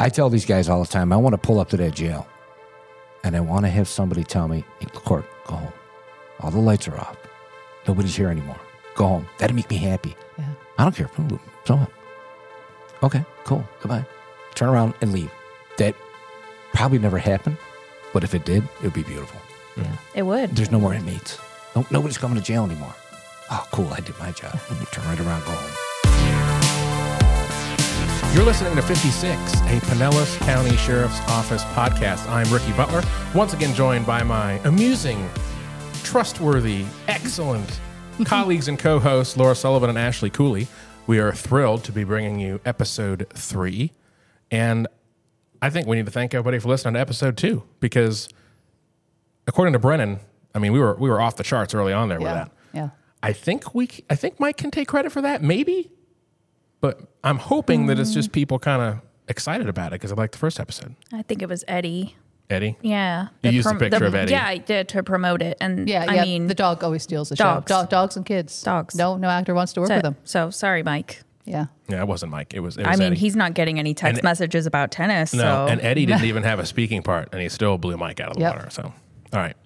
I tell these guys all the time, I want to pull up to that jail and I want to have somebody tell me, hey, court, go home. All the lights are off. Nobody's here anymore. Go home. That'd make me happy. Yeah. I don't care. So what? Okay, cool. Goodbye. Turn around and leave. That probably never happened, but if it did, it would be beautiful. Yeah, It would. There's no more inmates. No, nobody's coming to jail anymore. Oh, cool. I did my job. And you turn right around, go home. You're listening to 56, a Pinellas County Sheriff's Office podcast. I'm Ricky Butler, once again joined by my amusing, trustworthy, excellent colleagues and co hosts, Laura Sullivan and Ashley Cooley. We are thrilled to be bringing you episode three. And I think we need to thank everybody for listening to episode two because, according to Brennan, I mean, we were we were off the charts early on there with Yeah. that. Yeah. I think we, I think Mike can take credit for that, maybe. But I'm hoping that it's just mm. people kind of excited about it because I liked the first episode. I think it was Eddie. Eddie, Yeah. You The used a picture of Eddie. Yeah, I did to promote it. And Yeah. I yeah. mean, the dog always steals the dogs. show. Dog, dogs and kids. Dogs. No, no actor wants to work that's with them. So sorry, Mike. Yeah. yeah, it wasn't Mike. It was. It was I mean, Eddie. he's not getting any text And- messages about tennis. no, so and Eddie didn't even have a speaking part, and he still blew Mike out of the Yep. water. So, all right.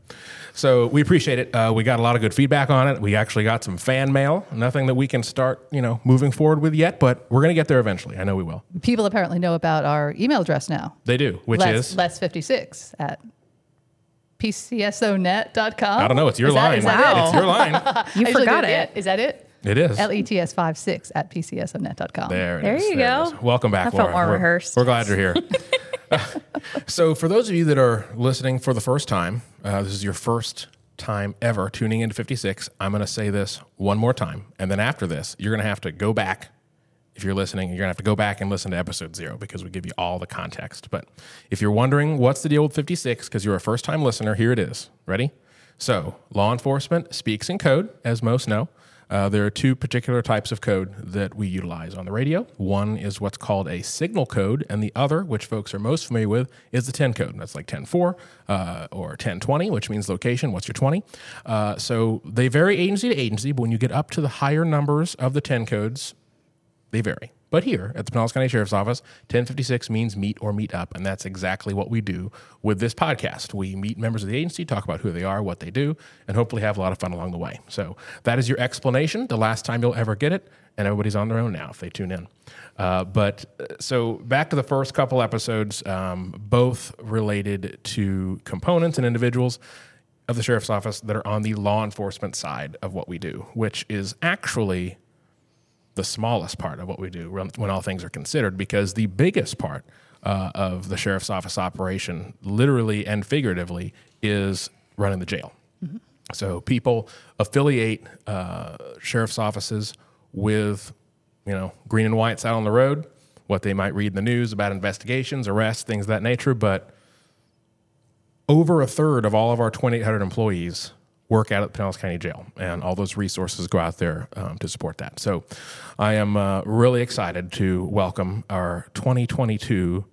So we appreciate it. Uh, we got a lot of good feedback on it. We actually got some fan mail. Nothing that we can start, you know, moving forward with yet, but we're going to get there eventually. I know we will. People apparently know about our email address now. They do, which less, is lets56 at pcsonet.com. I don't know. It's your Is that- line. is that Wow. it? It's your line. you Actually, forgot that it. Is that it? It is. LETS 56 at pcsonet.com. There, it There is. you it go. is. Welcome back, That felt Laura. more We're- rehearsed. We're glad you're here. so, for those of you that are listening for the first time, uh, this is your first time ever tuning into 56. I'm going to say this one more time, and then after this, you're going to have to go back. If you're listening, you're going to have to go back and listen to episode zero because we give you all the context. But if you're wondering what's the deal with 56, because you're a first time listener, here it is. Ready? So, law enforcement speaks in code, as most know. Uh, there are two particular types of code that we utilize on the radio. One is what's called a signal code, and the other, which folks are most familiar with, is the 10 code. That's like 10.4 uh, or 1020, which means location. What's your 20? Uh, so they vary agency to agency, but when you get up to the higher numbers of the 10 codes, they vary. But here at the Pinellas County Sheriff's Office, 1056 means meet or meet up. And that's exactly what we do with this podcast. We meet members of the agency, talk about who they are, what they do, and hopefully have a lot of fun along the way. So that is your explanation, the last time you'll ever get it. And everybody's on their own now if they tune in. Uh, but uh, so back to the first couple episodes, um, both related to components and individuals of the sheriff's office that are on the law enforcement side of what we do, which is actually the smallest part of what we do when, all things are considered, because the biggest part uh, of the sheriff's office operation, literally and figuratively, is running the jail. So people affiliate uh, sheriff's offices with, you know, green and whites out on the road, what they might read in the news about investigations, arrests, things of that nature, but over a third of all of our 2,800 employees work out at the Pinellas County Jail, and all those resources go out there um, to support that. So I am uh, really excited to welcome our 2022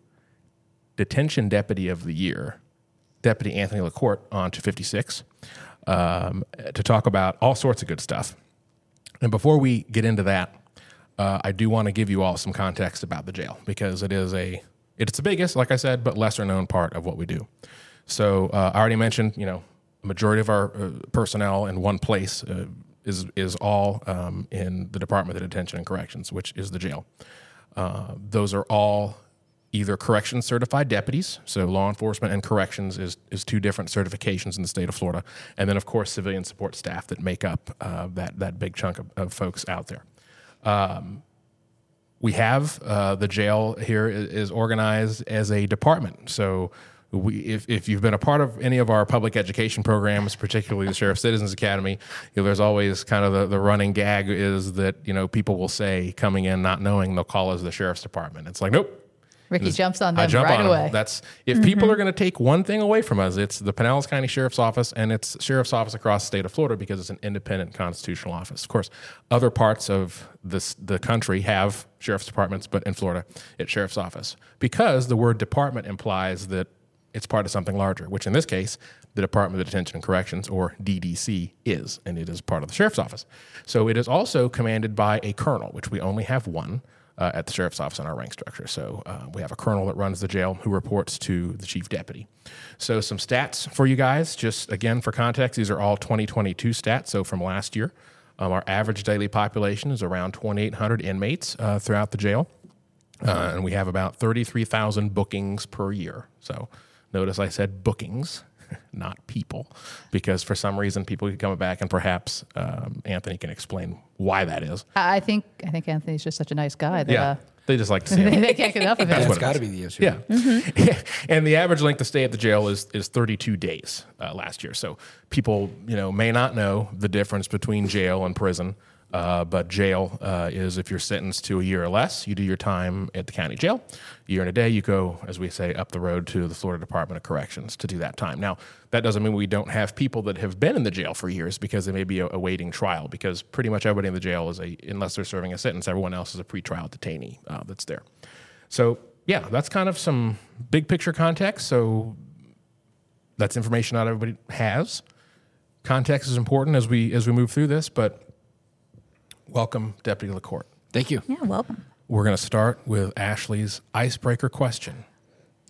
Detention Deputy of the Year, Deputy Anthony LaCorte, on to 56 um, to talk about all sorts of good stuff. And before we get into that, uh, I do want to give you all some context about the jail because it is a it's the biggest, like I said, but lesser known part of what we do. So uh, I already mentioned, you know, majority of our uh, personnel in one place uh, is is all um, in the Department of Detention and Corrections, which is the jail. Uh, those are all either corrections certified deputies, so law enforcement and corrections is is two different certifications in the state of Florida, and then of course civilian support staff that make up uh, that that big chunk of, of folks out there. Um, we have uh, the jail here is, is organized as a department. So we, if, if you've been a part of any of our public education programs, particularly the Sheriff Citizens Academy, you know, there's always kind of the, the running gag is that, you know, people will say coming in not knowing they'll call us the Sheriff's Department. It's like, nope, Ricky jumps on I jump right on away. That's if mm-hmm. people are going to take one thing away from us, it's the Pinellas County Sheriff's Office and it's Sheriff's Office across the state of Florida because it's an independent constitutional office. Of course, other parts of this the country have sheriff's departments, but in Florida, it's Sheriff's Office because the word department implies that it's part of something larger. Which in this case, the Department of Detention and Corrections, or DDC, is, and it is part of the Sheriff's Office. So it is also commanded by a colonel, which we only have one. uh, at the sheriff's office in our rank structure. So uh, we have a colonel that runs the jail who reports to the chief deputy. So some stats for you guys, just again for context, these are all 2022 stats. So from last year, um, our average daily population is around 2,800 inmates uh, throughout the jail. Uh, and we have about 33,000 bookings per year. So notice I said bookings, not people, because for some reason people keep coming back, and perhaps um, Anthony can explain why that is. I I think I think Anthony's just such a nice guy that Yeah, uh, they just like to see him. they can't get enough of That's him. what That's it got to be the issue. Yeah. Mm-hmm. and the average length of stay at the jail is, is 32 days uh, last year. So people, you know, may not know the difference between jail and prison. Uh, but jail uh, is if you're sentenced to a year or less, you do your time at the county jail. Year and a day, you go, as we say, up the road to the Florida Department of Corrections to do that time. Now, that doesn't mean we don't have people that have been in the jail for years because they may be awaiting trial. Because pretty much everybody in the jail is a, unless they're serving a sentence, everyone else is a pretrial detainee uh, that's there. So yeah, that's kind of some big picture context. So that's information not everybody has. Context is important as we as we move through this, but welcome, Deputy LaCorte. Thank you. Yeah, welcome. We're going to start with Ashley's icebreaker question.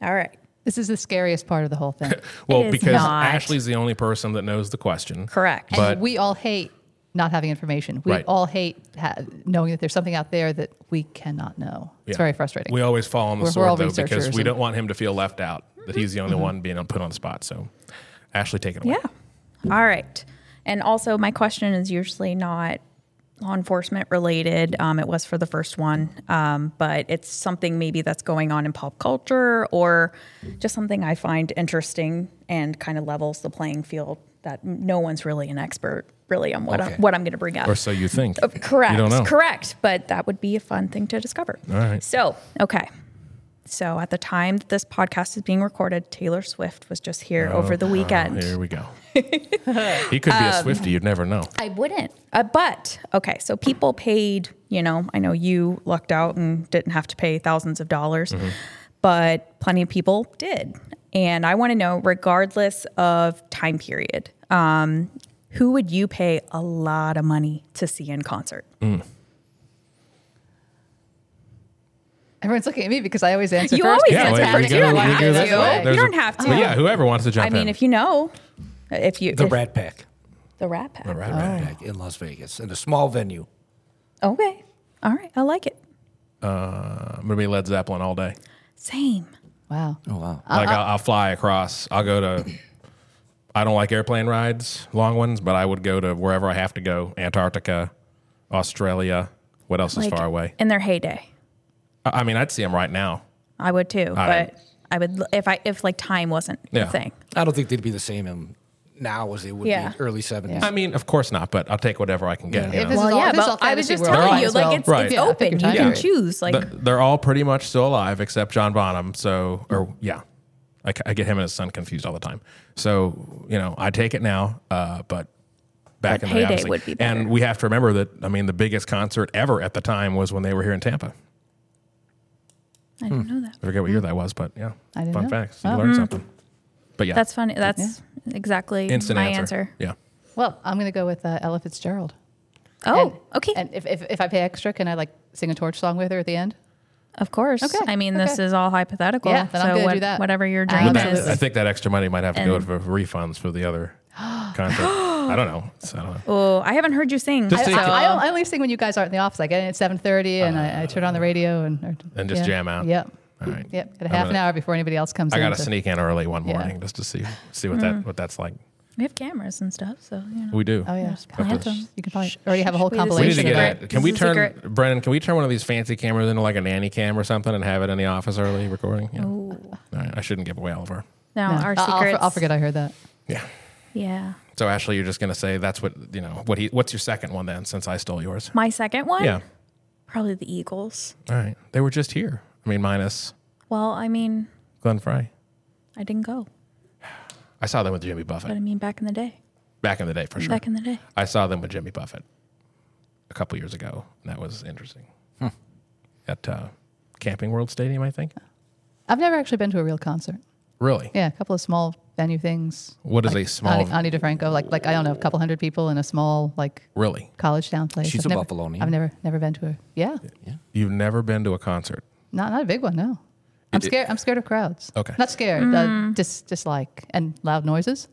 All right. This is the scariest part of the whole thing. Well, is because not. Ashley's the only person that knows the question. Correct. But- and we all hate not having information. We Right. all hate ha- knowing that there's something out there that we cannot know. It's Yeah. very frustrating. We always fall on the We're- we're all sword though because researchers we and- don't want him to feel left out. That he's the only Mm-hmm. one being put on the spot. So, Ashley, take it away. Yeah. All right. And also, my question is usually not law enforcement related. Um, it was for the first one, um, but it's something maybe that's going on in pop culture or just something I find interesting and kind of levels the playing field that no one's really an expert really on what Okay. I'm, what I'm going to bring up. Or so you think. Correct. You don't know. Correct. But that would be a fun thing to discover. All right. So, okay. So at the time that this podcast is being recorded, Taylor Swift was just here over the weekend. Here we go. He could be Um, a Swiftie. You'd never know. I wouldn't. Uh, but okay, so people paid, you know, I know you lucked out and didn't have to pay thousands of dollars, but plenty of people did. And I want to know, regardless of time period, um, who would you pay a lot of money to see in concert? Everyone's looking at me because I always answer You first. always because answer it's first. happening. You don't have to. You don't- don't have to. But yeah, whoever wants to jump in. I mean, in. if you know, if you The if- Rat Pack. the Rat Pack. The Rat Rat Pack. Pack in Las Vegas in a small venue. Okay, all right, I like it. I'm gonna be Led Zeppelin all day. Same. Wow. Oh wow. Like I'll, I'll fly across. I'll go to. I don't like airplane rides, long ones, but I would go to wherever I have to go: Antarctica, Australia. What else is far away? in their heyday. I I mean, I'd see them right now. I would too, I- but I would if I if like time wasn't Yeah. the thing. I don't think they'd be the same in now as it would Yeah. be early seventies. I mean, of course not, but I'll take whatever I can get. you If this is Well, all- yeah, this is all but I was fantasy just world, telling you, like it's, Right. it's Yeah, pick open. your You time can period. choose. Like Th- they're all pretty much still alive except John Bonham. So, or yeah, I, c- I get him and his son confused all the time. So, you know, I take it now, uh, but back But in the day, heyday obviously- would be better. And we have to remember that. I mean, the biggest concert ever at the time was when they were here in Tampa. I didn't hmm. know that. I forget what year hmm. that was, but yeah, I didn't fun know. facts. You Wow. learned hmm. something. But yeah, That's funny. That's exactly instant my answer. answer. Yeah. Well, I'm going to go with uh, Ella Fitzgerald. Oh, And- okay. And if, if, if I pay extra, can I like sing a torch song with her at the end? of course. Okay, I mean, this is all hypothetical. Yeah, then I'm so gonna what- do that. whatever your Uh, dream But That that, is. I think that extra money might have to go And- for refunds for the other concert. I don't know. It's- I don't know. Oh, I haven't heard you sing. Just I, take I. I, I only sing when you guys aren't in the office. I get in at 7.30 and I, I turn on the radio and... or- And just yeah. jam out. Yep. All right. Yep. Got a I'm half an gonna- hour before anybody else comes in. I got to to- sneak in early one Yeah. morning just to see see what Mm. that what that's like. we have cameras and stuff, so you know. We do. Oh, yeah. Plant Plant them. them. You can probably already have a whole Wait, this We need to compilation get of secret. it. that. Can This we turn secret. Brennan? Can we turn one of these fancy cameras into like a nanny cam or something and have it in the office early recording? Yeah. Ooh. All right. I shouldn't give away all of our. No, No, our I'll- I'll, secrets. I'll forget I heard that. Yeah. Yeah. So Ashley, you're just gonna say that's what you know. What he? What's your second one then? Since I stole yours. My second one. Yeah. Probably the Eagles. All right. They were just here. I mean, minus Well, I mean, Glenn Frey. I didn't go, I saw them with Jimmy Buffett. but Buffett I mean, back in the day. back in the day for sure. Back in the day. I saw them with Jimmy Buffett a couple years ago. And that was interesting. At uh, Camping World Stadium, I think. I've never actually been to a real concert. Really? Yeah, a couple of small venue things. What is like a small- Ani, Ani DiFranco? Like like I don't know, a couple hundred people in a small like Really? college town place. She's I've a never, Buffalonian. I've never never been to a yeah, You've never been to a concert? Not not a big one. No, I'm It- it- scared. I'm scared of crowds. Okay. not scared. Uh, dis dislike and loud noises.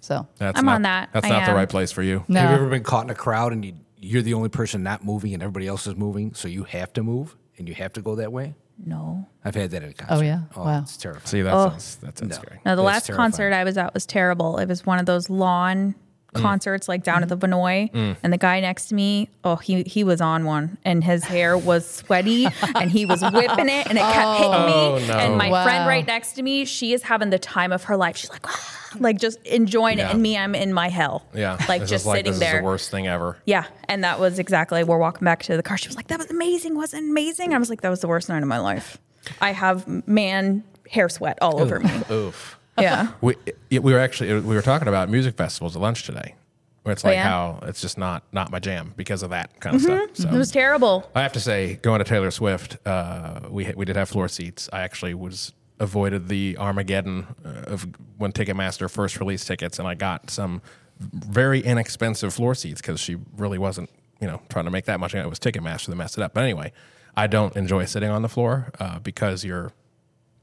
So That's I'm not, on that. That's I not the am. right place for you. no, Have you ever been caught in a crowd and you, you're the only person not moving and everybody else is moving, so you have to move and you have to go that way? No. I've had that at a concert. Oh, yeah? Oh, Wow. it's terrifying. See, that Oh. sounds that sounds No. scary. No, the That's last terrifying. concert I was at was terrible. It was one of those lawn Mm. Mm. concerts like down at the mm. Vinoy. Mm. And the guy next to me, oh, he he was on one and his hair was sweaty and he was whipping it and it kept hitting Oh, me. no. And my friend right next to me, she is having the time of her life. She's like, ah, like just enjoying Yeah. it. And me, I'm in my hell. Yeah, Like This just is like, sitting this there. Is the worst thing ever. Yeah, and that was exactly. We're walking back to the car. She was like, "That was amazing, wasn't it amazing?" I was like, "That was the worst night of my life." I have man hair sweat all over me. Oof. Yeah, We we were actually we were talking about music festivals at lunch today, where it's like yeah? how it's just not not my jam because of that kind of stuff. So it was terrible. I have to say, going to Taylor Swift, uh, we we did have floor seats. I actually was avoided the Armageddon uh, of when Ticketmaster first released tickets, and I got some very inexpensive floor seats because she really wasn't, you know, trying to make that much. It was Ticketmaster that messed it up. But anyway, I don't enjoy sitting on the floor uh, because you're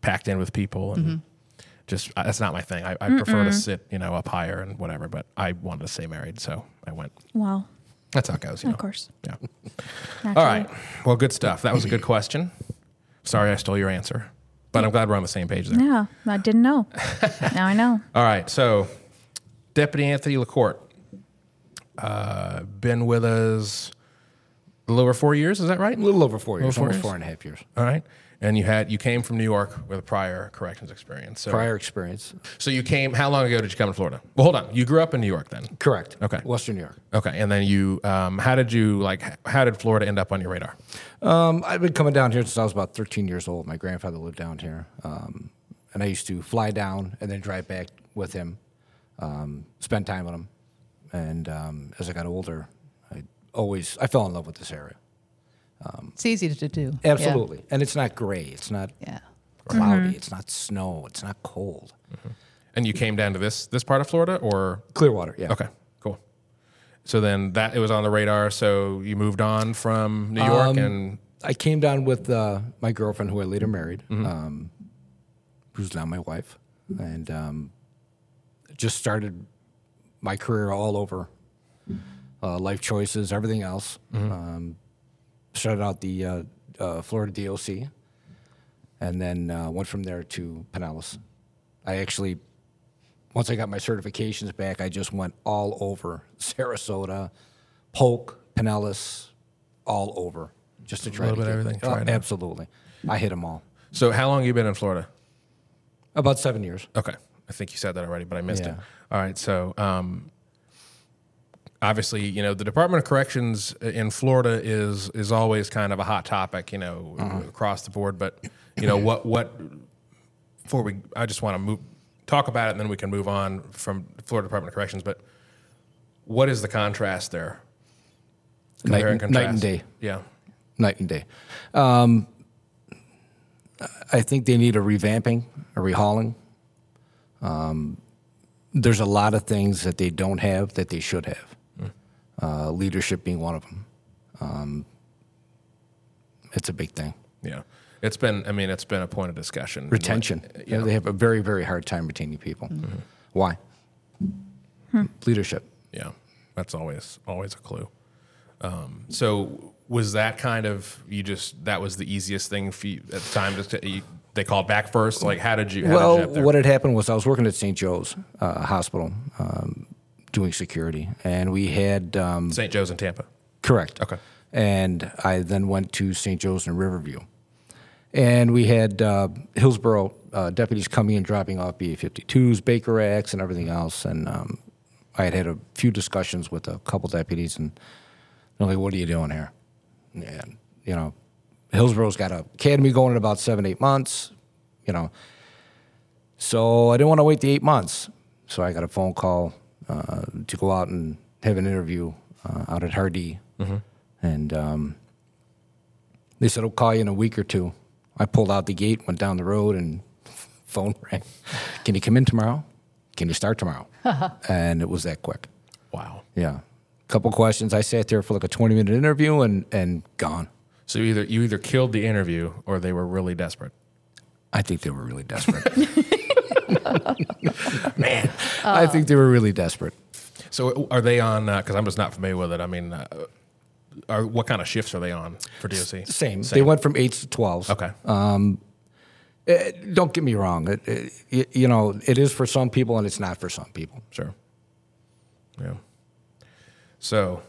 packed in with people and. Just uh, that's not my thing. I, I prefer to sit, you know, up higher and whatever. But I wanted to stay married, so I went. Wow. That's how it goes. You of know? course. Yeah. Naturally. All right. Well, good stuff. That was a good question. Sorry I stole your answer, but I'm glad we're on the same page there. Yeah, I didn't know. now I know. All right. So, Deputy Anthony LaCorte, uh, been with us a little over four years. Is that right? A little over four years, four almost years? four and a half years. All right. And you had you came from New York with a prior corrections experience. So, Prior experience. so you came. How long ago did you come to Florida? Well, hold on. You grew up in New York then. Correct. Okay. Western New York. Okay. And then you, um, how did you like? How did Florida end up on your radar? Um, I've been coming down here since I was about 13 years old. My grandfather lived down here. Um, and I used to fly down and then drive back with him, um, spend time with him. And um, as I got older, I always I fell in love with this area. It's easy to do. Yeah. Absolutely. And it's not gray. It's not Yeah. cloudy. It's not snow. It's not cold. And you came down to this this part of Florida, or Clearwater, yeah. Okay, cool. So then that it was on the radar. So you moved on from New York, Um, and I came down with uh, my girlfriend, who I later married, um, who's now my wife, and um, just started my career all over uh, life choices, everything else. Um, started out the uh, uh, Florida DOC, and then uh, went from there to Pinellas. I actually, once I got my certifications back, I just went all over Sarasota, Polk, Pinellas, all over, just to try little to bit get- everything, Oh, try it out. absolutely, I hit them all. so how long you been in Florida? About seven years. Okay, I think you said that already, but I missed it. All right, so um, obviously, you know, the Department of Corrections in Florida is is always kind of a hot topic, you know, Uh-huh. across the board. But you know, what what before we, I just want to move talk about it, and then we can move on from Florida Department of Corrections. But what is the contrast there? Night and- night and day. Yeah. night and day. Um, I think they need a revamping, a rehauling. Um, there's a lot of things that they don't have that they should have. Uh, leadership being one of them. Um, it's a big thing. Yeah. It's been, I mean, it's been a point of discussion. Retention. Like, You know, they have a very, very hard time retaining people. Why? Leadership. Yeah, that's always always a clue. Um, so was that kind of you just that was the easiest thing for you at the time? Just to, you, they called back first. Like, how did you? How did you Well, what had happened was I was working at St. Joe's uh, Hospital um, doing security, and we had um, St. Joe's in Tampa. Correct. Okay. And I then went to St. Joe's in Riverview. And we had uh, Hillsborough uh, deputies coming and dropping off BA 52s, Baker Acts, and everything else. And um, I had had a few discussions with a couple deputies, and they're like, What are you doing here? And, you know, Hillsborough's got a academy going in about seven, eight months, you know. So I didn't want to wait the eight months. So I got a phone call uh, to go out and have an interview uh, out at Hardee. And um, they said, I'll call you in a week or two. I pulled out the gate, went down the road, and phone rang. Can you come in tomorrow? Can you start tomorrow? and it was that quick. Wow. Yeah. A Couple questions. I sat there for like a 20 minute interview and, and gone. So either you either killed the interview or they were really desperate. I think they were really desperate. Man. I think they were really desperate. So are they on? Because I'm just not familiar with it. I mean, uh, are what kind of shifts are they on for DOC? Same. They went from eights to 12s. Okay. Uh, don't get me wrong. It, it, you know, it is for some people and it's not for some people. Sure. Yeah. So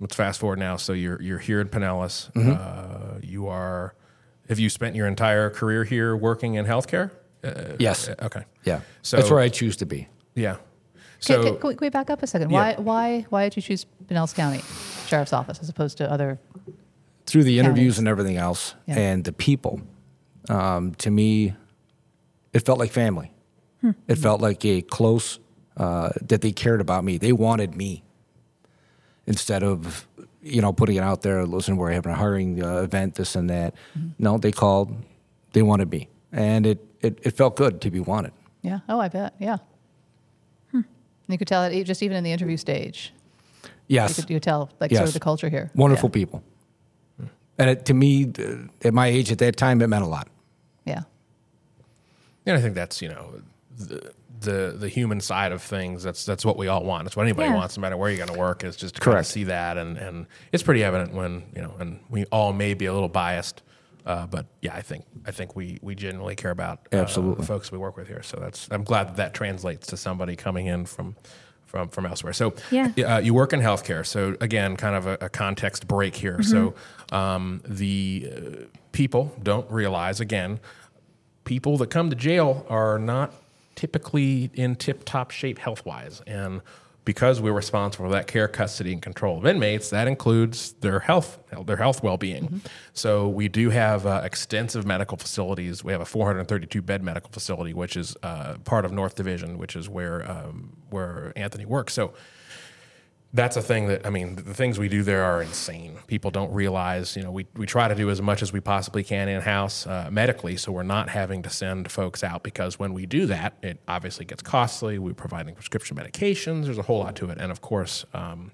let's fast forward now. So you're you're here in Pinellas. Mm-hmm. Uh, you are. Have you spent your entire career here working in healthcare? Uh, Yes. Okay. Yeah. So- That's where I choose to be. Yeah. So can, can we- can we back up a second? Yeah. Why why why did you choose Pinellas County Sheriff's Office as opposed to other? Through the interviews and everything else Yeah. and the people, um, to me, it felt like family. Hmm. It felt like a close, uh, that they cared about me. They wanted me instead of, you know, putting it out there, listen, we're having a hiring uh, event, this and that. Mm-hmm. No, they called, they wanted me. And it, it, it felt good to be wanted. Yeah. Oh, I bet. Yeah. Hmm. You could tell it e- just even in the interview stage. You Yes. could, you could tell like sort of the culture here. Wonderful Yeah. people. And it, to me, uh, at my age at that time, it meant a lot. Yeah. And I think that's you know the the the human side of things. That's that's what we all want. That's what anybody Yeah. wants, no matter where you're going to work. Is just to kind of see that, and and it's pretty evident when you know, and we all may be a little biased, uh, but yeah, I think I think we we genuinely care about uh, Absolutely. the folks we work with here. So that's I'm glad that that translates to somebody coming in from. From, from elsewhere. So, Yeah. uh, you work in healthcare. So, again, kind of a, a context break here. So, um, the uh, people don't realize, again, people that come to jail are not typically in tip top shape health wise. And because we're responsible for that care, custody, and control of inmates, that includes their health, their health well being. So we do have uh, extensive medical facilities. We have a 432 bed medical facility, which is uh, part of North Division, which is where um, where Anthony works. So that's a thing that I mean, the things we do there are insane. People don't realize, you know, we, we try to do as much as we possibly can in house uh, medically, so we're not having to send folks out because when we do that, it obviously gets costly. We're providing prescription medications. There's a whole lot to it, and of course, um,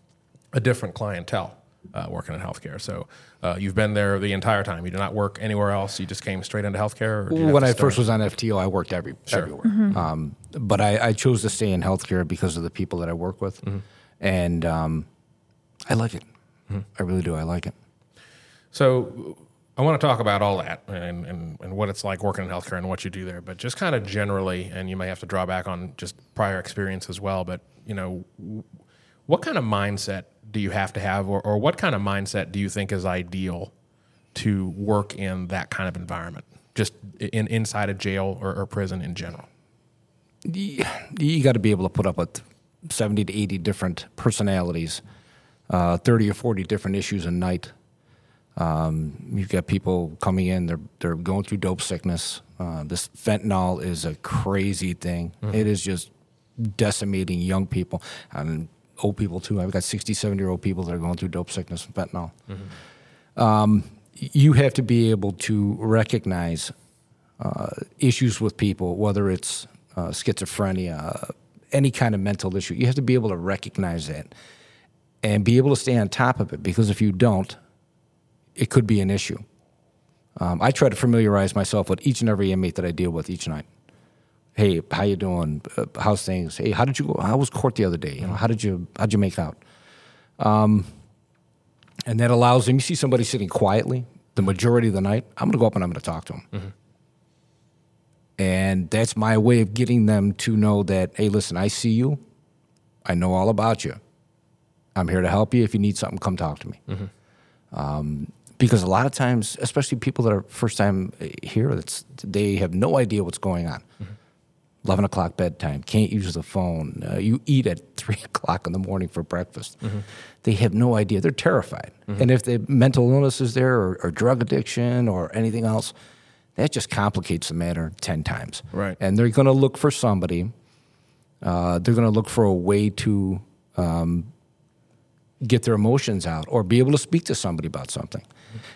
a different clientele uh, working in healthcare. So uh, you've been there the entire time. You did not work anywhere else. You just came straight into healthcare. Or did you have When I first was on FTO, I worked every, everywhere. Um, but I, I chose to stay in healthcare because of the people that I work with. And um, I like it. I really do. I like it. So I want to talk about all that and, and, and what it's like working in healthcare and what you do there, but just kind of generally, and you may have to draw back on just prior experience as well, but you know, what kind of mindset do you have to have or, or what kind of mindset do you think is ideal to work in that kind of environment, just in inside a jail or, or prison in general? you, you got to be able to put up with 70 to 80 different personalities, uh, 30 or 40 different issues a night. Um, you've got people coming in, they're, they're going through dope sickness. Uh, this fentanyl is a crazy thing. It is just decimating young people and old people too. I've got 67 year old people that are going through dope sickness from fentanyl. Um, you have to be able to recognize uh, issues with people, whether it's uh, schizophrenia, any kind of mental issue. You have to be able to recognize that and be able to stay on top of it because if you don't, it could be an issue. Um, I try to familiarize myself with each and every inmate that I deal with each night. Hey, how you doing? Uh, how's things? Hey, how did you go? How was court the other day? You know, how did you how'd you make out? Um, and that allows them. You see somebody sitting quietly the majority of the night. I'm going to go up and I'm going to talk to them. And that's my way of getting them to know that, hey, listen, I see you. I know all about you. I'm here to help you. If you need something, come talk to me. Um, because a lot of times, especially people that are first time here, they have no idea what's going on. 11 o'clock bedtime, can't use the phone. Uh, you eat at 3 o'clock in the morning for breakfast. They have no idea. They're terrified. And if the mental illness is there or, or drug addiction or anything else, that just complicates the matter 10 times. Right. And they're going to look for somebody, uh, they're going to look for a way to um, get their emotions out or be able to speak to somebody about something.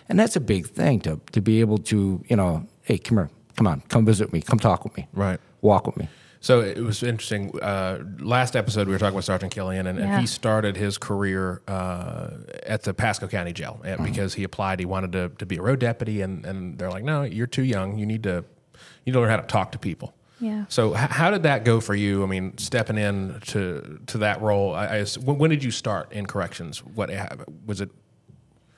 And that's a big thing to, to be able to, you know, hey, come here, come on, come visit me, come talk with me Right. walk with me. So it was interesting. Uh, last episode, we were talking with Sergeant Killian, and, and he started his career uh, at the Pasco County Jail uh, because he applied. He wanted to, to be a road deputy, and, and they're like, "No, you're too young. You need to you need to learn how to talk to people." Yeah. So h- how did that go for you? I mean, stepping in to to that role. I, I when, when did you start in corrections? What was it?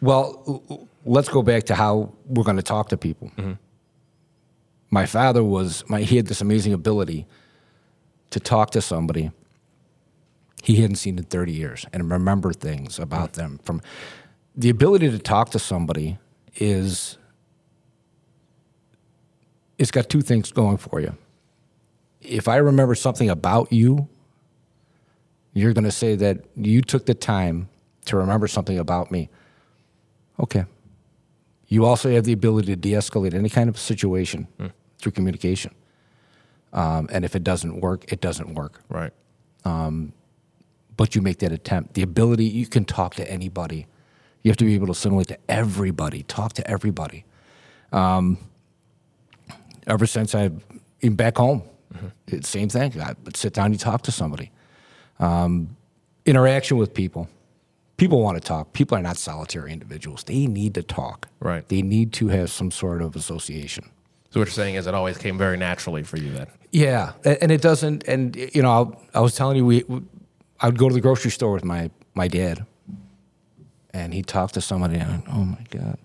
Well, let's go back to how we're going to talk to people. My father was my he had this amazing ability to talk to somebody he hadn't seen in 30 years and remember things about them from the ability to talk to somebody is it's got two things going for you. If I remember something about you, you're going to say that you took the time to remember something about me. Okay. You also have the ability to de escalate any kind of situation hmm. through communication. Um, and if it doesn't work, it doesn't work. Right. But you make that attempt. The ability, you can talk to anybody. You have to be able to assimilate to everybody, talk to everybody. Um, ever since I've been back home, it's same thing. I would sit down, you talk to somebody. Um, interaction with people. People want to talk. People are not solitary individuals. They need to talk. Right. They need to have some sort of association. So what you're saying is it always came very naturally for you then. Yeah, and it doesn't. And you know, I was telling you, we, I would go to the grocery store with my my dad, and he'd talk to somebody. And I'd, oh my god,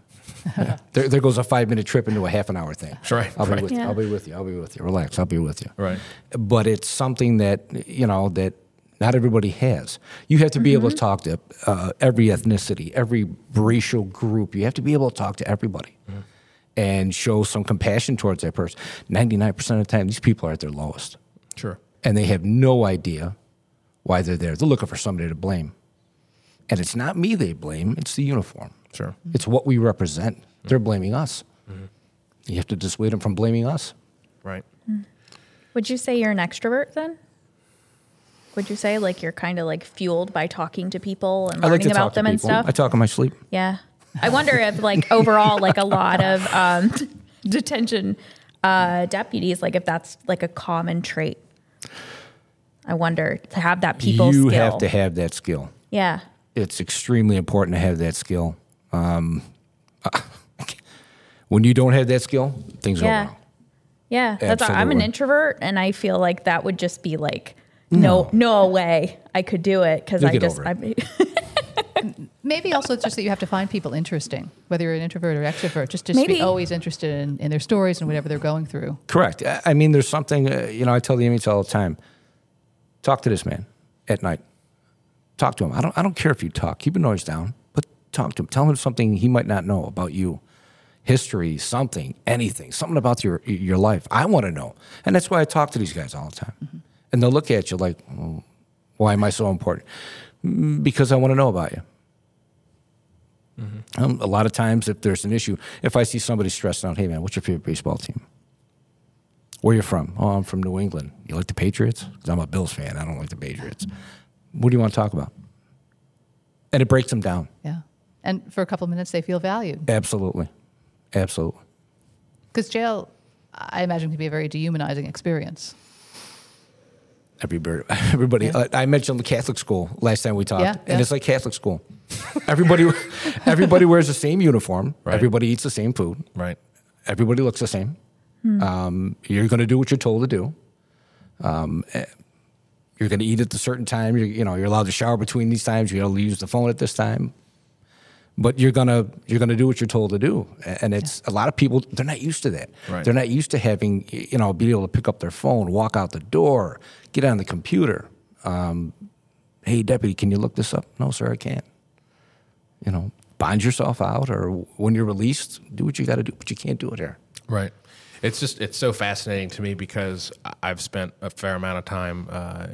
there, there goes a five minute trip into a half an hour thing. Right, I'll right. be with you. Yeah. I'll be with you. I'll be with you. Relax. I'll be with you. Right. But it's something that you know that not everybody has. You have to be able to talk to uh, every ethnicity, every racial group. You have to be able to talk to everybody. And show some compassion towards that person. Ninety-nine percent of the time, these people are at their lowest Sure. and they have no idea why they're there. They're looking for somebody to blame. And it's not me they blame, it's the uniform. Sure. It's what we represent. They're blaming us. You have to dissuade them from blaming us. Right. Would you say you're an extrovert then? Would you say like you're kind of like fueled by talking to people and I learning like about talk them and stuff? I talk in my sleep. Yeah. I wonder if like overall like a lot of um, detention uh, deputies like if that's like a common trait. I wonder to have that people you skill. have to have that skill. yeah. It's extremely important to have that skill. Um, when you don't have that skill, things Yeah. go wrong. Yeah. That's I'm an introvert and I feel like that would just be like no no way I could do it cuz I just I, Maybe also it's just that you have to find people interesting, whether you're an introvert or extrovert. Just just Maybe. be always interested in, in their stories and whatever they're going through. Correct. I I mean, there's something, uh, you know, I tell the inmates all the time talk to this man at night. Talk to him. I don't, I don't care if you talk, keep your noise down, but talk to him. Tell him something he might not know about you history, something, anything, something about your, your life. I want to know. And that's why I talk to these guys all the time. And they'll look at you like, "Oh, why am I so important? "Mm, Because I want to know about you. Um, a lot of times, if there's an issue, if I see somebody stressed out, hey man, what's your favorite baseball team? Where you from? Oh, I'm from New England. You like the Patriots? Because I'm a Bills fan. I don't like the Patriots. What do you want to talk about? And it breaks them down. Yeah. And for a couple of minutes, they feel valued. Absolutely, absolutely. Because jail, I imagine, can be a very dehumanizing experience. Everybody, everybody. Uh, I mentioned the Catholic school last time we talked, Yeah, and yeah. it's like Catholic school. everybody, everybody wears the same uniform. Right. Everybody eats the same food. Right. Everybody looks the same. Um, you're going to do what you're told to do. Um, eh, you're going to eat at a certain time. You're, you know, you're allowed to shower between these times. You're allowed to use the phone at this time. But you're gonna you're gonna do what you're told to do, and it's a lot of people they're not used to that. Right. They're not used to having you know be able to pick up their phone, walk out the door, get on the computer. Um, hey, deputy, can you look this up? No, sir, I can't. You know, bond yourself out, or when you're released, do what you got to do, but you can't do it here. Right. It's just it's so fascinating to me because I've spent a fair amount of time uh,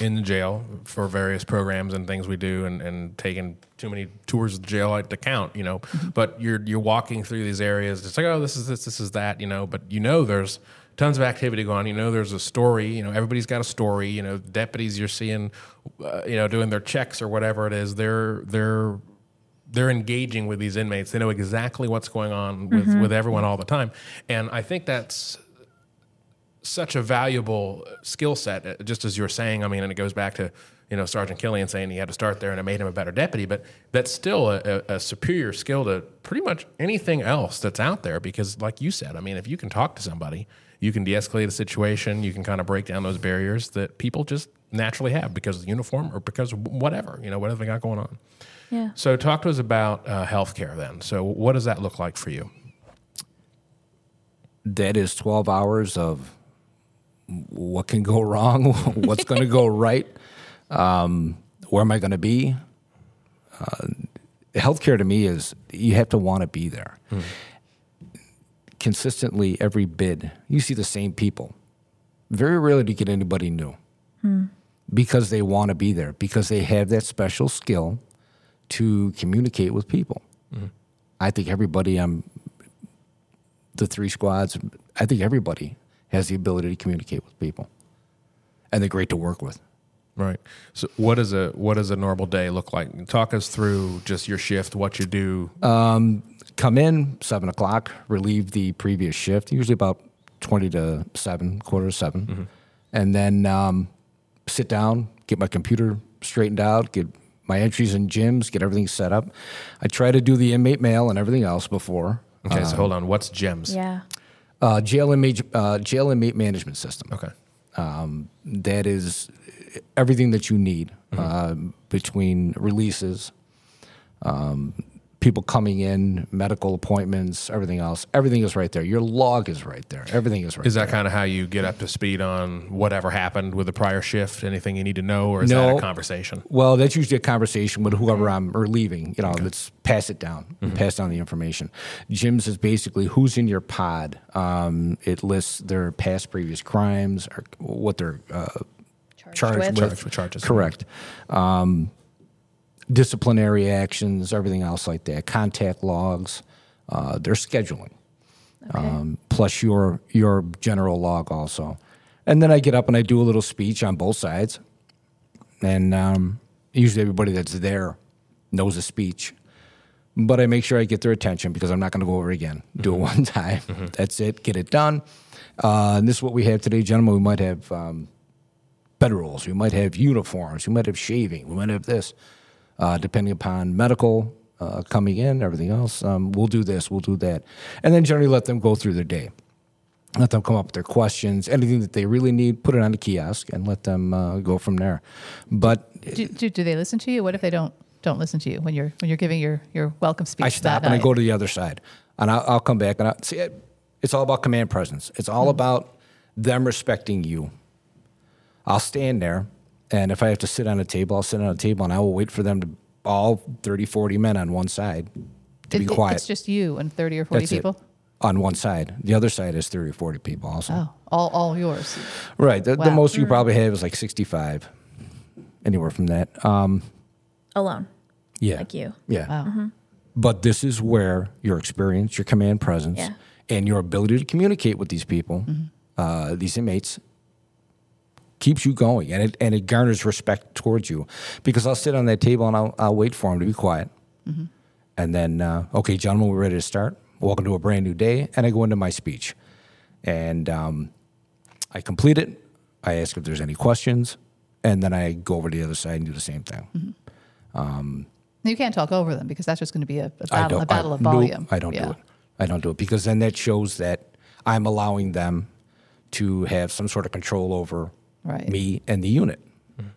in the jail for various programs and things we do, and, and taken too many tours of the jail to count, you know. But you're you're walking through these areas. It's like oh, this is this, this is that, you know. But you know, there's tons of activity going on. You know, there's a story. You know, everybody's got a story. You know, deputies you're seeing, uh, you know, doing their checks or whatever it is. They're they're they're engaging with these inmates. They know exactly what's going on with, with everyone all the time. And I think that's such a valuable skill set, uh, just as you're saying. I mean, and it goes back to you know Sergeant Killian saying he had to start there and it made him a better deputy, but that's still a, a, a superior skill to pretty much anything else that's out there. Because, like you said, I mean, if you can talk to somebody, you can de-escalate a situation, you can kind of break down those barriers that people just naturally have because of the uniform or because of whatever you know whatever they got going on. Yeah. So, talk to us about uh, healthcare then. So, what does that look like for you? that is 12 hours of what can go wrong, what's going to go right, um, where am I going to be. Uh, healthcare to me is you have to want to be there. Consistently, every bid, you see the same people. Very rarely do you get anybody new because they want to be there, because they have that special skill to communicate with people. I think everybody I'm the three squads, I think everybody has the ability to communicate with people, and they're great to work with. Right. So, what does a what does a normal day look like? Talk us through just your shift, what you do. Come in seven o'clock, relieve the previous shift, usually about twenty to seven, quarter to 7 and then um, sit down, get my computer straightened out, get my entries in JIMS, get everything set up. I try to do the inmate mail and everything else before. okay, so hold on. What's JIMS? Yeah. Uh, jail inmate uh, jail inmate management system. Okay. that is everything that you need uh, between releases, um, people coming in, medical appointments, everything else. Everything is right there. Your log is right there. Everything is right. Is there. that kind of how you get up to speed on whatever happened with the prior shift? Anything you need to know, or is that No. a conversation? Well, that's usually a conversation with whoever I'm relieving. You know, let's pass it down, pass down the information. JIMS is basically who's in your pod. Um, it lists their past previous crimes, or what they're uh, charged, with. with. Charged with charges. Correct. Um, disciplinary actions, everything else like that. Contact logs, uh, their scheduling, um, plus your your general log also. And then I get up and I do a little speech on both sides, and um, usually everybody that's there knows the speech. But I make sure I get their attention because I'm not going to go over it again. Do it one time. That's it. Get it done. Uh, and this is what we have today, gentlemen. We might have um, bedrolls. We might have uniforms. We might have shaving. We might have this, uh, depending upon medical uh, coming in, everything else. Um, we'll do this. We'll do that, and then generally let them go through their day. Let them come up with their questions, anything that they really need. Put it on the kiosk and let them uh, go from there. But Do, do, do they listen to you? What if they don't don't listen to you when you're when you're giving your your welcome speech? I stop and I go to the other side, and I'll, I'll come back and I see it. It's all about command presence. It's all about them respecting you. I'll stand there, and if I have to sit on a table, I'll sit on a table, and I will wait for them to all 30, 40 men on one side to be It- it- quiet. It's just you and thirty or forty That's it. people. on one side. The other side is 30 or 40 people also. Oh, all all yours. Right. The, the most you probably have is like 65, anywhere from that. Um, Alone, yeah. like you. Yeah. Wow. But this is where your experience, your command presence, Yeah. and your ability to communicate with these people, uh, these inmates, keeps you going, and it and it garners respect towards you, because I'll sit on that table and I'll I'll wait for them to be quiet, and then uh, okay, gentlemen, we're ready to start. Welcome to a brand new day, and I go into my speech, and um, I complete it. I ask if there's any questions, and then I go over to the other side and do the same thing. You can't talk over them because that's just going to be a, a battle, a battle I, of nope, volume. I don't Yeah. do it. I don't do it because then that shows that I'm allowing them to have some sort of control over Right. me and the unit.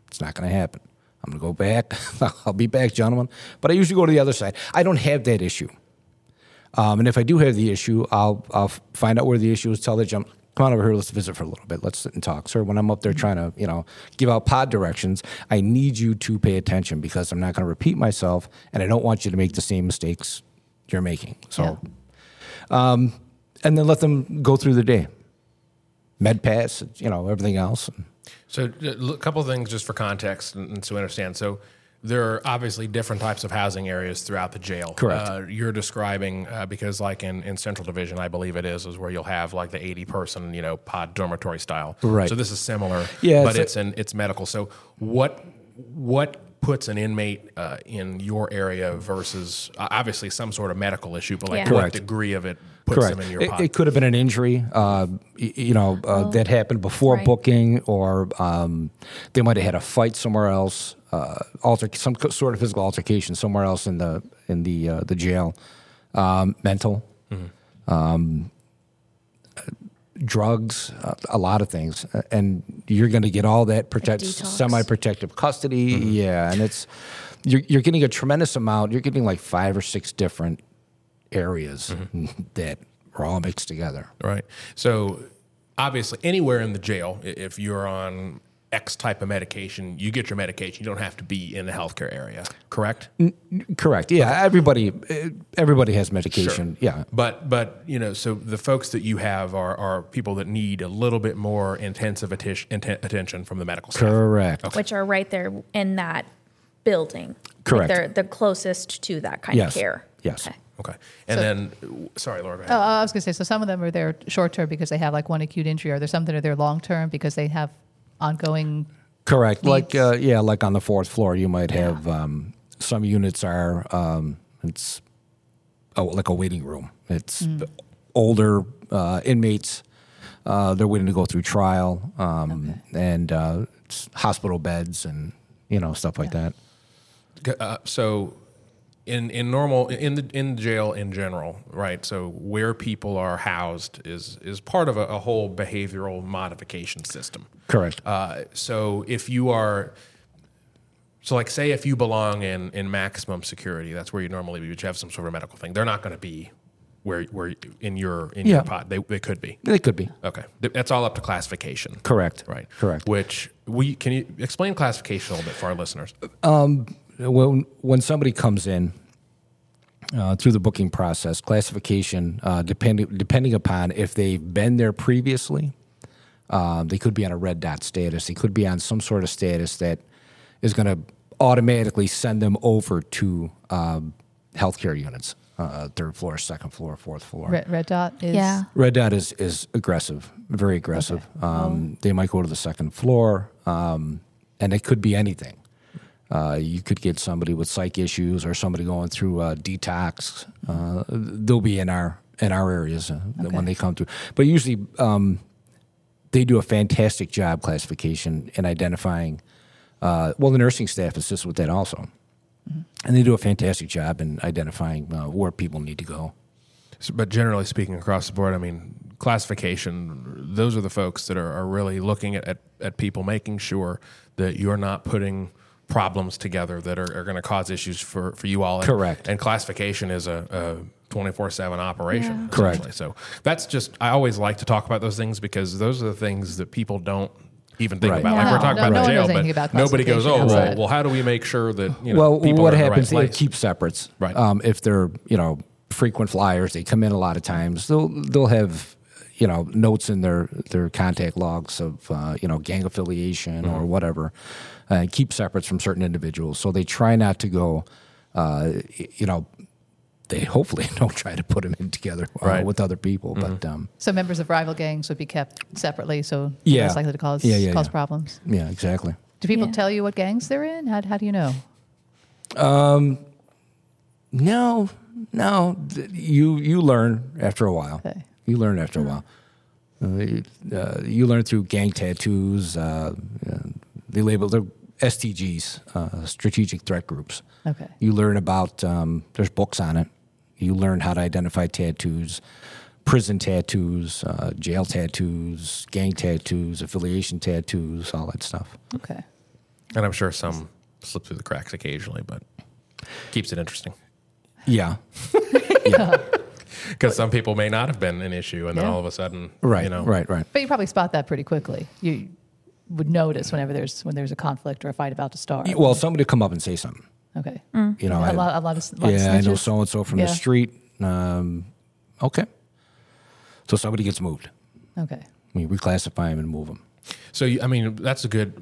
It's not going to happen. I'm going to go back. I'll be back, gentlemen. But I usually go to the other side. I don't have that issue. Um, and if I do have the issue, I'll I'll find out where the issue is. Tell the jump, come on over here. Let's visit for a little bit. Let's sit and talk, sir. When I'm up there trying to you know give out pod directions, I need you to pay attention because I'm not going to repeat myself, and I don't want you to make the same mistakes you're making. So, um, and then let them go through the day. Med pass, you know, everything else. So, a couple of things just for context and, and so we understand. So, there are obviously different types of housing areas throughout the jail. Correct. Uh, you're describing uh, because, like in, in Central Division, I believe it is, is where you'll have like the 80 person, you know, pod dormitory style. Right. So this is similar. Yeah, But it's a- it's in it's medical. So what what puts an inmate uh, in your area versus uh, obviously some sort of medical issue, but like Yeah. what Correct. degree of it puts Correct. them in your It, pot? it could have been an injury, uh, you know, uh, that happened before right. booking, or um, they might have had a fight somewhere else, uh, alter some sort of physical altercation somewhere else in the in the uh, the jail. Um, mental, um, uh, drugs, uh, a lot of things, Uh, and you're going to get all that protect semi-protective custody. Yeah, and it's you're you're getting a tremendous amount. You're getting like five or six different areas that are all mixed together. Right. So obviously, anywhere in the jail, if you're on X type of medication, you get your medication. You don't have to be in the healthcare area, correct? Correct. Yeah, everybody eh, everybody has medication. Yeah. But but you know, so the folks that you have are are people that need a little bit more intensive atti- inten- attention from the medical staff. Correct. which are right there in that building. Like Correct. they're the closest to that kind Yes. of care. Yes. Okay. Okay. And then, sorry, Laura. Go ahead. Oh, I was going to say, so some of them are there short term because they have like one acute injury. or there some that are there long term because they have ongoing? Correct. Like uh, yeah, like on the fourth floor, you might have um, some units are um, it's oh, like a waiting room. It's older uh, inmates. Uh, they're waiting to go through trial, um, and uh, it's hospital beds and you know stuff like that. Uh, so in in normal in the in jail in general, right? So where people are housed is is part of a, a whole behavioral modification system. Correct. Uh, so if you are so like say if you belong in in maximum security, that's where you normally be, but you have some sort of medical thing. They're not going to be where where in your in Yeah. your pot. They they could be. It could be Okay. That's all up to classification. correct. Right. Correct. Which we can you explain classification a little bit for our listeners? When when somebody comes in uh, through the booking process, classification uh, depending depending upon if they've been there previously, um, they could be on a red dot status. They could be on some sort of status that is going to automatically send them over to um, healthcare units, uh, third floor, second floor, fourth floor. Red, red dot is Yeah. Red dot is is aggressive, very aggressive. Um, They might go to the second floor, um, and it could be anything. Uh, you could get somebody with psych issues or somebody going through uh, detox. Uh, they'll be in our in our areas uh, when they come through. But usually, um, they do a fantastic job classification and identifying. Uh, well, the nursing staff assists with that also, and they do a fantastic job in identifying uh, where people need to go. So, but generally speaking, across the board, I mean, classification, those are the folks that are, are really looking at, at, at people, making sure that you're not putting problems together that are, are going to cause issues for, for you all. And, Correct. And classification is a, a 24 7 operation. Yeah. Correct. So that's just, I always like to talk about those things because those are the things that people don't even think Right. about. Like No, we're talking no, about no the jail, but about nobody goes, oh, well, well, how do we make sure that, you know, well, people what are happens? the right They keep separates. Right. Um, if they're you know frequent flyers, they come in a lot of times. They'll they'll have you know notes in their their contact logs of uh, you know gang affiliation Mm-hmm. or whatever, uh, and keep separates from certain individuals. So they try not to go. Uh, you know, they hopefully don't try to put them in together uh, Right. with other people. But um, So members of rival gangs would be kept separately, so Yeah. less likely to cause Yeah, yeah, cause yeah. problems. yeah, exactly. Do people Yeah. tell you what gangs they're in? How, how do you know? Um, No, no. th- You you learn after a while. Okay. You learn after a while. Uh, you- uh, learn through gang tattoos. Uh, uh, they label they're STGs, uh, strategic threat groups. Okay. You learn about. Um, there's books on it. You learn how to identify tattoos, prison tattoos, uh, jail tattoos, gang tattoos, affiliation tattoos, all that stuff. Okay. And I'm sure some slip through the cracks occasionally, but keeps it interesting. Yeah. yeah. Because some people may not have been an issue, and then Yeah. all of a sudden, Right. You know, Right. Right. But you probably spot that pretty quickly. You would notice whenever there's when there's a conflict or a fight about to start. Well, somebody come up and say something. okay. You know, a I- lot, a lot of, lot of yeah, I know so and so from Yeah. the street. Um, okay. So somebody gets moved. Okay. We reclassify them and move them. So you- I mean, that's a good.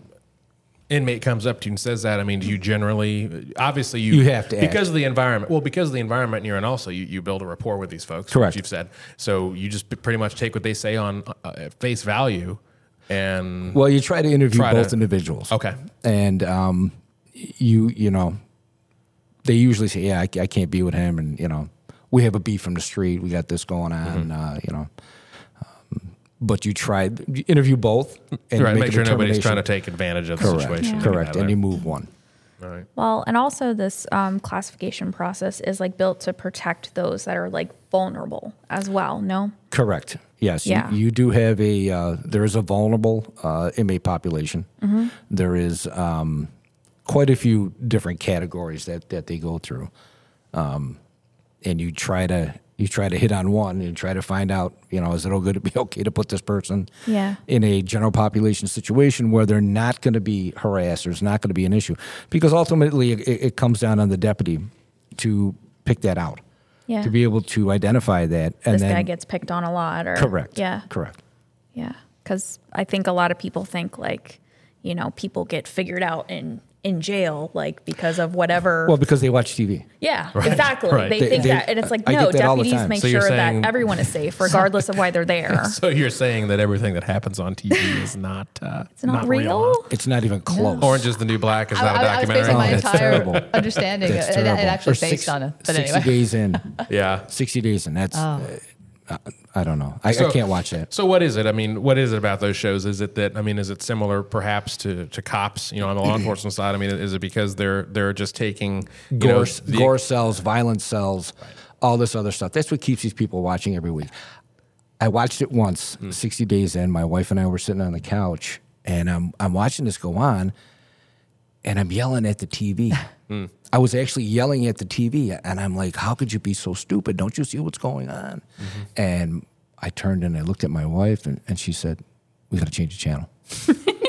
Inmate comes up to you and says that. I mean, do you generally, obviously, you You have to ask. because of the environment. Well, because of the environment you're in, also you, you build a rapport with these folks. Correct. Which you've said. So you just pretty much take what they say on uh, face value, and Well, you try to interview Try both to- individuals. Okay. And um, you you know, they usually say, "Yeah, I, I can't be with him," and you know, we have a beef from the street. We got this going on. Uh, you know, um, but you try you interview both and right. make, Make sure nobody's trying to take advantage of the correct, situation. correct, Yeah. and you move one. All right. Well, and also this um, classification process is like built to protect those that are like vulnerable as well. No. Correct. Yes. Yeah. You, you do have a, uh, there is a vulnerable uh, inmate population. Mm-hmm. There is um, quite a few different categories that, that they go through. Um, and you try to, you try to hit on one and try to find out, you know, is it all going to be okay to put this person Yeah. in a general population situation where they're not going to be harassed, there's not going to be an issue. Because ultimately, it, it comes down on the deputy to pick that out, Yeah. to be able to identify that. And this then, guy gets picked on a lot or Correct. Yeah. Correct. Yeah. Because I think a lot of people think like, you know, people get figured out in in jail like because of whatever. Well, because they watch TV. yeah, exactly. right. They, They- think they- that, and it's like I no, get that all the deputies make So sure saying- that everyone is safe, regardless of why they're there. So you're saying that everything that happens on TV is not uh, It's not, real. It's not even close. Orange is the New Black is I, not a I, I was documentary. basing my Oh, that's entire terrible. understanding. That's It, it actually Or based six- on it. But 60 anyway. days in. yeah. 60 days in. That's, uh, I don't know. I, So- I can't watch it. So what is it? I mean, what is it about those shows? Is it that I mean, is it similar perhaps to, to cops? You know, on the law enforcement side. I mean, is it because they're they're just taking you know, Gore, the- gore cells, violence sells, all this other stuff. That's what keeps these people watching every week. I watched it once, Hmm. 60 days in. My wife and I were sitting on the couch, and I'm, I'm watching this go on, and I'm yelling at the TV. I was actually yelling at the TV, and I'm like, "How could you be so stupid? Don't you see what's going on?" Mm-hmm. And I turned and I looked at my wife, and, and she said, "We got to change the channel."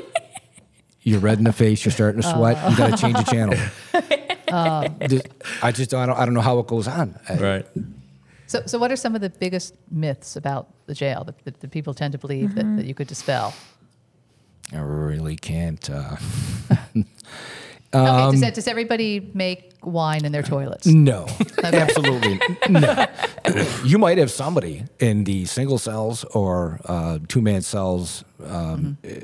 you're red in the face. You're starting to sweat. You got to change the channel. This- I just I don't I don't know how it goes on. Right. So, so what are some of the biggest myths about the jail that, that, that people tend to believe that, that you could dispel? I really can't. Uh, okay, Um, does, does everybody make wine in their toilets? no, absolutely no. you might have somebody in the single cells or uh, two man cells, um, eh,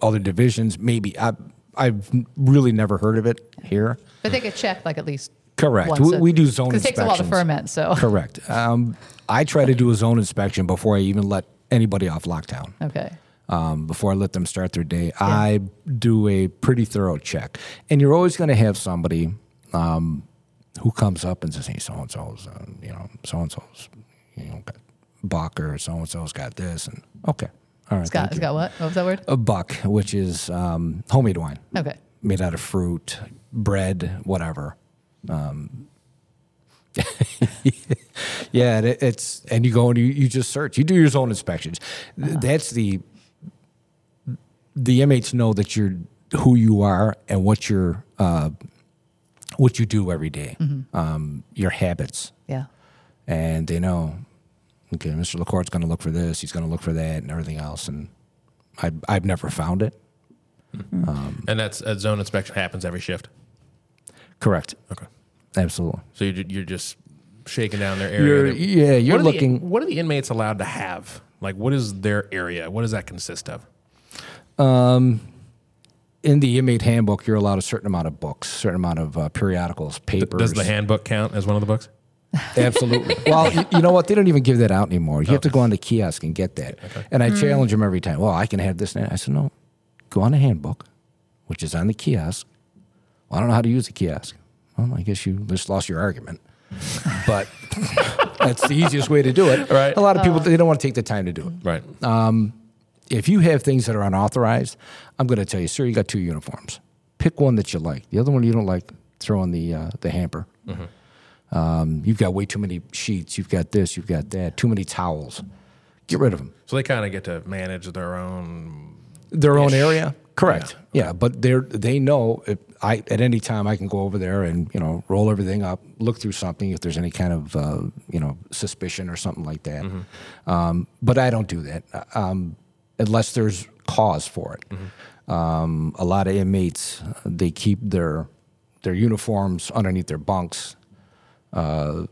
other divisions. Maybe I, I've really never heard of it here. But they get checked like at least Correct. once We, a- we do zone 'cause it takes a while to ferment. So Correct. Um, I try to do a zone inspection before I even let anybody off lockdown. okay, um, before I let them start their day. I do a pretty thorough check, and you're always going to have somebody um, who comes up and says, "Hey, so and so's, uh, you know, so and so's, you know, got buck or so and so's got this," and okay, all right, Scott, thank has got what? What was that word? a buck, which is um, homemade wine Okay. made out of fruit, bread, whatever. Um, yeah, and it, it's and you go and you, you just search. You do your own inspections. Th- That's the the inmates know that you're who you are and what you're uh, what you do every day, um, your habits, Yeah. and they know. Okay, Mr. LaCorte's going to look for this. He's going to look for that, and everything else. And I, I've never found it. And that's a zone inspection happens every shift. Correct. Okay. Absolutely. So you're, you're just shaking down their You're, area. yeah, you're what are the- looking. what are the inmates allowed to have? Like, what is their area? What does that consist of? Um, in the inmate handbook, you're allowed a certain amount of books, certain amount of uh, periodicals, papers. Does the handbook count as one of the books? Absolutely. well, you, you know what? They don't even give that out anymore. You have to go on the kiosk and get that. And I hmm. challenge them every time. Well, I can have this. And. I said, no, go on the handbook, which is on the kiosk. Well, I don't know how to use the kiosk. Well, I guess you just lost your argument. but that's the easiest way to do it. Right. A lot of people, oh. they don't want to take the time to do it. Right. Um, if you have things that are unauthorized, I'm going to tell you, sir, you got two uniforms. Pick one that you like. The other one you don't like, throw in the uh, the hamper. Um, you've got way too many sheets. You've got this. You've got that. Too many towels. Get rid of them. so they kind of get to manage their own. Their own area. Correct. Yeah, but they're they know if I at any time I can go over there and you know roll everything up, look through something if there's any kind of uh, you know suspicion or something like that. Um, but I don't do that um, unless there's cause for it. Um, a lot of inmates they keep their their uniforms underneath their bunks. Uh,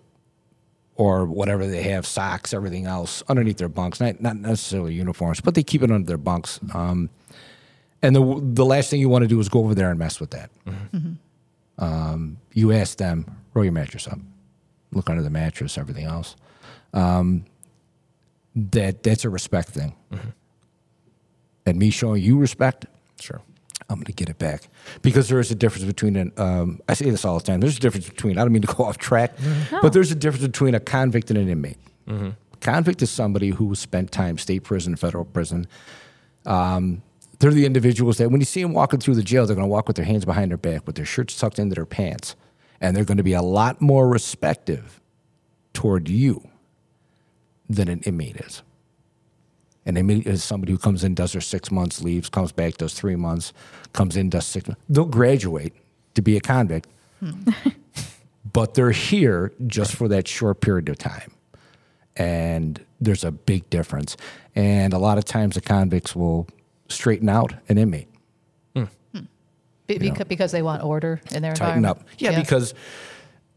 or whatever they have, socks, everything else underneath their bunks. Not not necessarily uniforms, but they keep it under their bunks. Um, And the the last thing you want to do is go over there and mess with that. Um, you ask them, roll your mattress up, look under the mattress, everything else. Um, that that's a respect thing. And me showing you respect, Sure. I'm going to get it back because there is a difference between an. Um, I say this all the time. There's a difference between. I don't mean to go off track, but there's a difference between a convict and an inmate. Convict is somebody who spent time state prison, federal prison. Um, they're the individuals that when you see them walking through the jail, they're going to walk with their hands behind their back, with their shirts tucked into their pants, and they're going to be a lot more respective toward you than an inmate is. An inmate is somebody who comes in, does their six months, leaves, comes back, does three months, comes in, does six months. They'll graduate to be a convict, hmm. but they're here just for that short period of time. And there's a big difference. And a lot of times the convicts will straighten out an inmate, hmm. Hmm. Be- beca- because they want order in their tighten environment. up. Yeah, because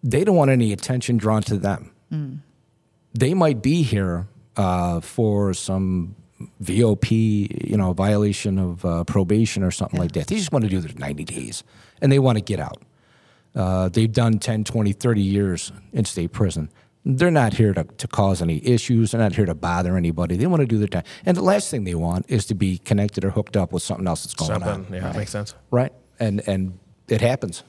they don't want any attention drawn to them. They might be here uh, for some VOP, you know, violation of uh, probation or something like that. They just want to do their 90 days and they want to get out. Uh, they've done 10, 20, 30 years in state prison. They're not here to, to cause any issues. They're not here to bother anybody. They want to do their time. And the last thing they want is to be connected or hooked up with something else that's going Something. on. Yeah, that makes sense. Right? And, and it happens.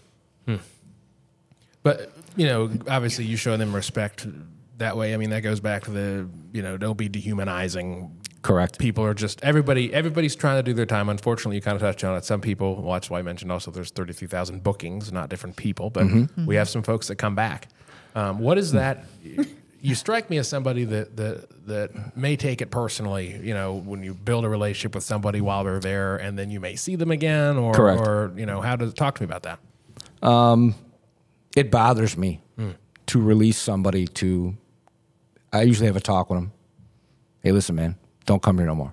But you know, obviously, you show them respect that way. I mean, that goes back to the you know, don't be dehumanizing. Correct. People are just everybody. Everybody's trying to do their time. Unfortunately, you kind of touched on it. Some people. Well, that's why I mentioned also there's thirty three thousand bookings, not different people, but mm-hmm. Mm-hmm. we have some folks that come back. Um, what is that? you strike me as somebody that, that that may take it personally. You know, when you build a relationship with somebody while they're there, and then you may see them again, or Correct. or you know, how does talk to me about that? Um, it bothers me hmm. to release somebody to i usually have a talk with them hey listen man don't come here no more.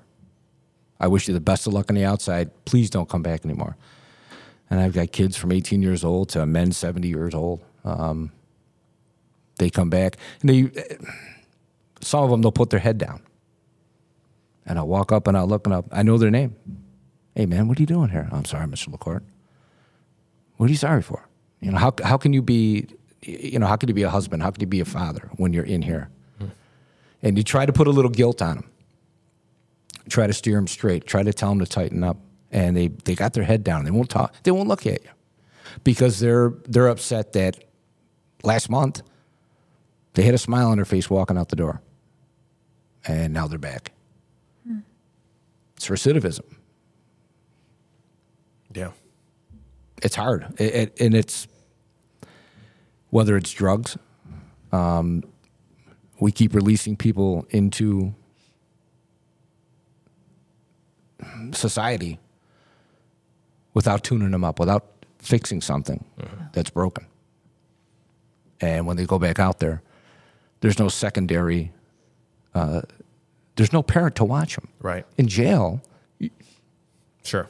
I wish you the best of luck on the outside. Please don't come back anymore. And i've got kids from 18 years old to men 70 years old. Um, they come back and they some of them they'll put their head down. And i'll walk up and i'll look and up i know their name. Hey man what are you doing here? I'm sorry mr LaCorte what are you sorry for? You know, how, how can you be, you know, how can you be a husband? How can you be a father when you're in here? And you try to put a little guilt on them. Try to steer them straight. Try to tell them to tighten up. And they, they got their head down. They won't talk. They won't look at you because they're they're upset that last month they had a smile on their face walking out the door, and now they're back. It's recidivism. Yeah. it's hard, it, it, and it's whether it's drugs. Um, we keep releasing people into society without tuning them up, without fixing something that's broken. And when they go back out there, there's no secondary. Uh, there's no parent to watch them. Right. In jail, Sure.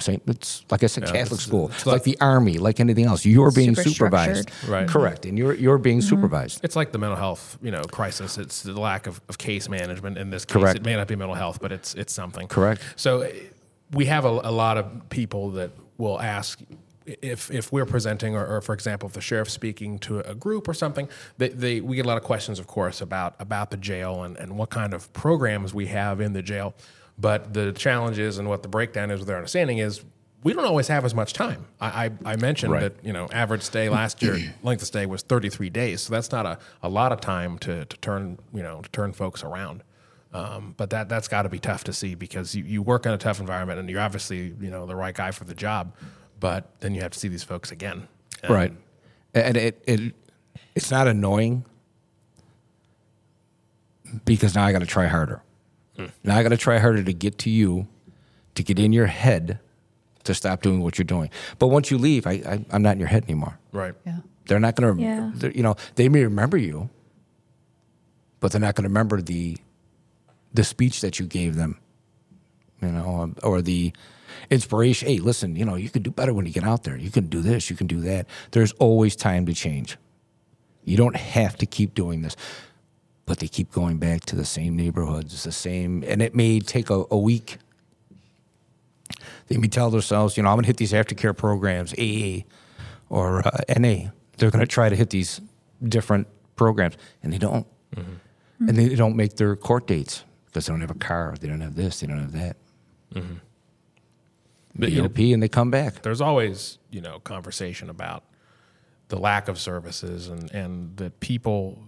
Same. It's like I said, Yeah, Catholic it's- school, it's like, like- the army, like anything else. You're being Super supervised, structured. Right. Correct, and you're you're being supervised. It's like the mental health, you know, crisis. It's the lack of, of case management in this case. Correct. It may not be mental health, but it's it's something. Correct. So eh, we have a, a lot of people that will ask if if we're presenting, or, or for example, if the sheriff's speaking to a group or something. They, they we get a lot of questions, of course, about about the jail and, and what kind of programs we have in the jail. But the challenge is, and what the breakdown is with their understanding is, we don't always have as much time. I, I, I mentioned Right. that you know average stay last year length of stay was 33 days, so that's not a, a lot of time to, to turn you know to turn folks around. Um, but that that's got to be tough to see because you, you work in a tough environment and you're obviously you know the right guy for the job, but then you have to see these folks again. And Right. And it, it it's not annoying because now I got to try harder. Now I got to try harder to get to you, to get in your head, to stop doing what you're doing. But once you leave, I, I I'm not in your head anymore. Right. Yeah. They're not going to. Yeah. to, you know, they may remember you, but they're not going to remember the the speech that you gave them, you know, um, or the inspiration. Hey, listen, you know, you can do better when you get out there. You can do this. You can do that. There's always time to change. You don't have to keep doing this, but they keep going back to the same neighborhoods, the same, and it may take a, a week. They may tell themselves, you know, I'm going to hit these aftercare programs, AA or uh, NA. They're going to try to hit these different programs, and they don't. And they don't make their court dates because they don't have a car, they don't have this, they don't have that. But, you go know, and they come back. there's always you know conversation about the lack of services and and that people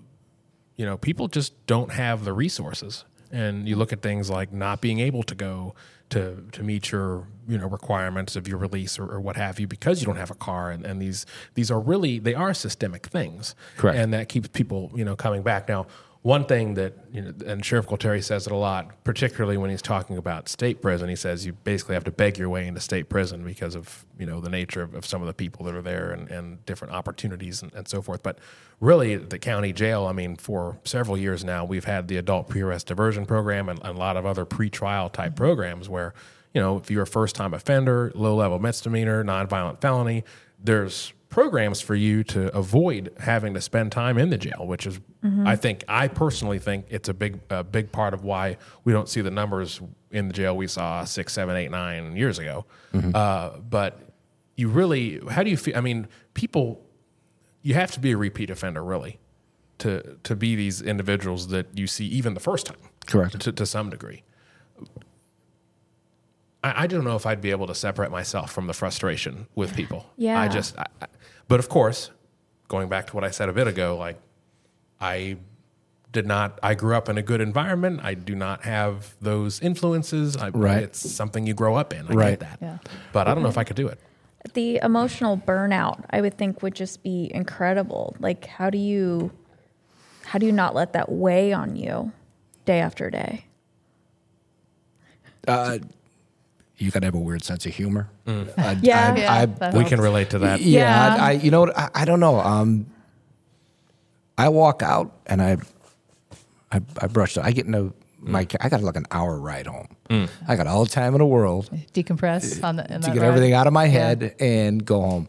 you know people just don't have the resources. And you look at things like not being able to go to to meet your you know requirements of your release or, or what have you because you don't have a car. And, and these these are really they are systemic things. Correct. and that keeps people you know coming back. Now one thing that you know and sheriff Gualtieri says it a lot particularly when he's talking about state prison he says you basically have to beg your way into state prison because of you know the nature of, of some of the people that are there and, and different opportunities and, and so forth. But really the county jail i mean for several years now we've had the adult pre-arrest diversion program and, and a lot of other pre-trial type programs where you know if you're a first time offender low level misdemeanor nonviolent felony there's programs for you to avoid having to spend time in the jail, which is, I think, I personally think it's a big, a big part of why we don't see the numbers in the jail we saw six, seven, eight, nine years ago. Uh, but you really, how do you feel? I mean, people, you have to be a repeat offender, really, to to be these individuals that you see even the first time, Correct. to, to some degree. I, I don't know if I'd be able to separate myself from the frustration with people. Yeah. I just, I, I- but of course, going back to what I said a bit ago, like I did not, I grew up in a good environment. I do not have those influences. I, Right. It's something you grow up in. I Right. get that. Yeah. But I don't know if I could do it. the emotional burnout i would think would just be incredible like how do you how do you not let that weigh on you day after day uh, You got to have a weird sense of humor. I- Yeah. I- Yeah, I- We helps. can relate to that. Yeah, Yeah. I, I you know what I, I don't know. Um, I walk out and I, I, I brush. I get into my. I got like an hour ride home. I got all the time in the world Decompress on the in to that get ride. everything out of my Yeah. head and go home.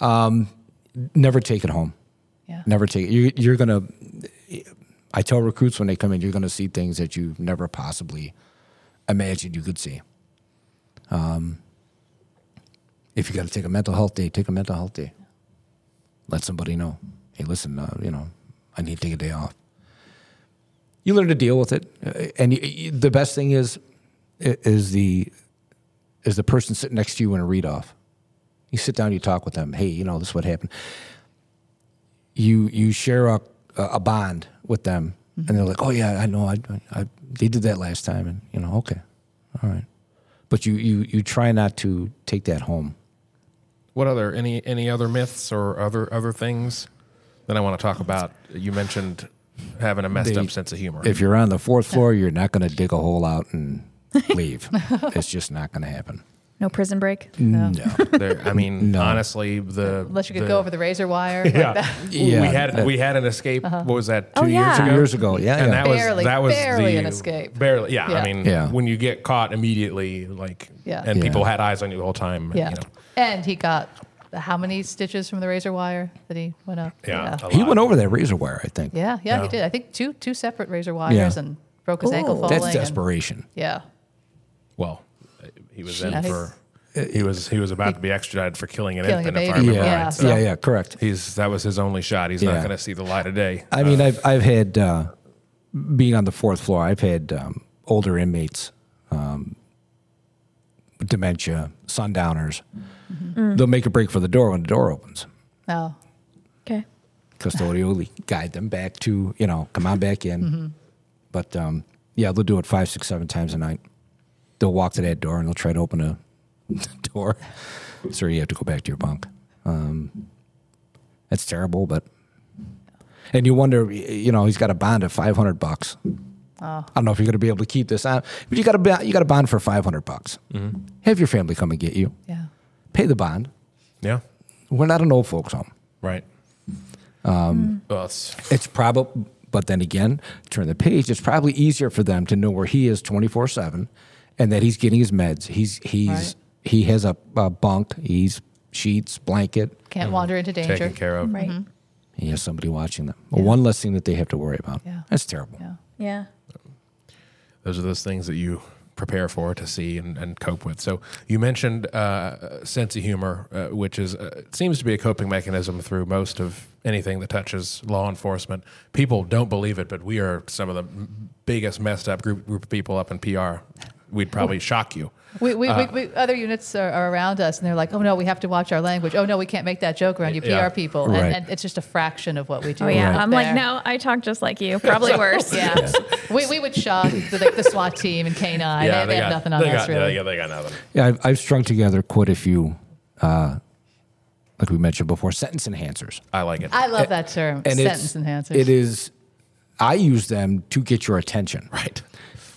Um, never take it home. Yeah. Never take it. You, you're gonna. I tell recruits when they come in, you're gonna see things that you never possibly imagined you could see. Um, if you got to take a mental health day, take a mental health day. Let somebody know. Hey, listen, uh, you know, I need to take a day off. You learn to deal with it, uh, and you, you, the best thing is is the is the person sitting next to you in a read off. You sit down, you talk with them. Hey, you know, this is what happened. You you share a a bond with them, and they're like, oh yeah, I know, I, I they did that last time, and you know, okay, all right. But you you you try not to take that home. What other any any other myths or other other things that I want to talk about? You mentioned having a messed They- up sense of humor. If you're on the fourth floor, you're not going to dig a hole out and leave. it's just not going to happen. No prison break No. There- I mean, No. honestly, the Unless you could the- go over the razor wire. like Yeah, that. Yeah. we had we had an escape. Uh-huh. What was that? Oh, two Oh, years yeah. ago. Two years ago, yeah, and yeah. that was Barely- that was barely the, an escape. Barely, yeah. Yeah. I mean, Yeah. when you get caught immediately, like, Yeah. and people had eyes on you the whole time. Yeah. you know. And he got how many stitches from the razor wire that he went up? Yeah, Yeah. a He lot. went over that razor wire, I think. Yeah, yeah, Yeah. he did. I think two two separate razor wires Yeah. and broke his ankle falling. That's and- desperation. yeah. Well, he was in for. He was he was about to be extradited for killing an Killing a infant. if I remember Yeah, right. so- yeah, yeah, correct. He's that was his only shot. He's not going to see the light of day. I mean, I've I've had uh, being on the fourth floor. I've had um, older inmates, um, dementia, sundowners. They'll make a break for the door when the door opens. Oh, okay Custodial guide them back to you know come on back in. But um, yeah, they'll do it five, six, seven times a night. They'll walk to that door and they'll try to open a door. Sir, you have to go back to your bunk. Um, that's terrible, but and you wonder, you know, he's got a bond of five hundred bucks. I don't know if you're going to be able to keep this on, but you got a you got a bond for five hundred bucks. Have your family come and get you. yeah. Pay the bond. Yeah, We're not an old folks home. right. Um, well, it's, It's probably, but then again, turn the page. It's probably easier for them to know where he is twenty four seven, and that he's getting his meds. He's he's Right. he has a, a bunk. He's sheets, blanket. Can't wander into danger. taken care of. right He has somebody watching them. One less thing that they have to worry about. Yeah. That's terrible. Yeah. yeah Those are those things that you prepare for, to see, and, and cope with. So you mentioned uh, sense of humor, uh, which is uh, seems to be a coping mechanism through most of anything that touches law enforcement. People don't believe it, but we are some of the biggest messed up group group of people up in PR. We'd probably shock you. We, we, Uh, we, we, other units are, are around us, and they're like, "Oh no, we have to watch our language. Oh no, we can't make that joke around you, PR Yeah. people." Right. And, and it's just a fraction of what we do. Oh yeah, up I'm like, no, I talk just like you. Probably worse. Yeah, we, we would shock the, like the SWAT team and K9. they, they have nothing on they us got, really. Yeah, yeah, they got nothing. Yeah, I've, I've strung together quite a few, uh, like we mentioned before, sentence enhancers. I like it. I love that term, And sentence enhancers. It is, I use them to get your attention. right.